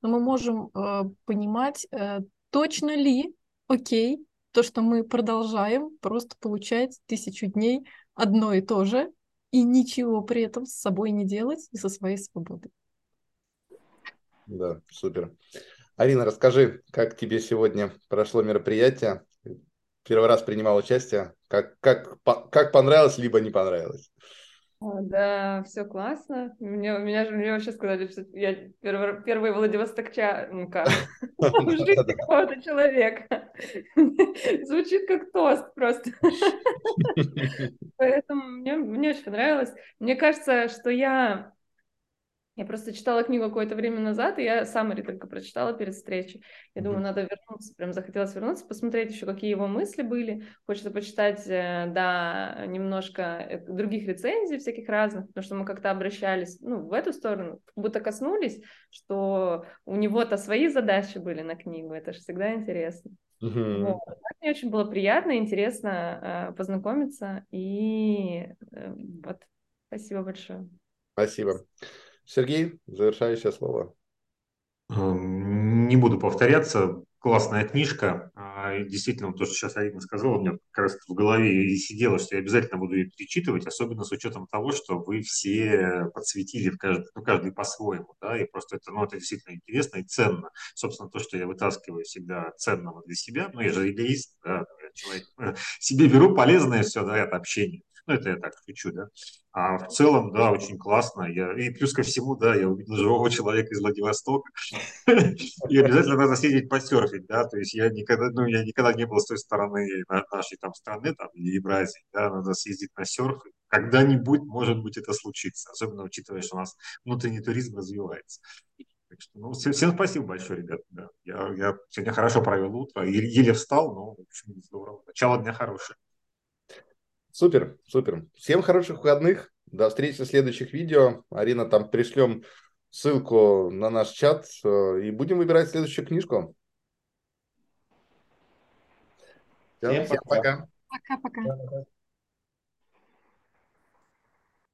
но мы можем э, понимать, э, точно ли окей то, что мы продолжаем просто получать тысячу дней одно и то же, и ничего при этом с собой не делать и со своей свободой. Да, супер. Арина, расскажи, как тебе сегодня прошло мероприятие? Первый раз принимал участие. Как, как, как понравилось, либо не понравилось? Да, все классно. Мне, меня же мне вообще сказали, что я первый, первый Владивостокчанка в жизни какого-то человека. Звучит как тост просто. Поэтому мне, мне очень понравилось. Мне кажется, что я Я просто читала книгу какое-то время назад, и я саммари только прочитала перед встречей. Я думаю, надо вернуться, прям захотелось вернуться, посмотреть еще, какие его мысли были. Хочется почитать, э, да, немножко э, других рецензий всяких разных, потому что мы как-то обращались, ну, в эту сторону, как будто коснулись, что у него-то свои задачи были на книгу, это же всегда интересно. Mm-hmm. Вот. Мне очень было приятно, интересно э, познакомиться, и вот, спасибо большое. Спасибо. Сергей, завершающее слово. Эм, не буду повторяться. Классная книжка. А, действительно, то, что сейчас Арина сказала, у меня как раз в голове и сидело, что я обязательно буду ее перечитывать, особенно с учетом того, что вы все подсветили в каждый, ну, каждый по-своему, да, и просто это, ну, это действительно интересно и ценно. Собственно, то, что я вытаскиваю всегда ценного для себя, ну, я же эгоист, да, человек, себе беру полезное все, да, это общение. Ну, это я так шучу, да. А в целом, да, очень классно. Я, и плюс ко всему, да, я увидел живого человека из Владивостока. И обязательно надо съездить посерфить, да. То есть я никогда, ну, я никогда не был с той стороны нашей там страны, там, или Евразии, да, надо съездить на серф. Когда-нибудь, может быть, это случится. Особенно учитывая, что у нас внутренний туризм развивается. Так что, ну, всем, спасибо большое, ребята. Да. Я, я сегодня хорошо провел утро, еле встал, но, в общем, здорово. Начало дня хорошее. Супер, супер. Всем хороших выходных. До встречи в следующих видео. Арина, там пришлем ссылку на наш чат э, и будем выбирать следующую книжку. Всем, всем пока. Пока-пока.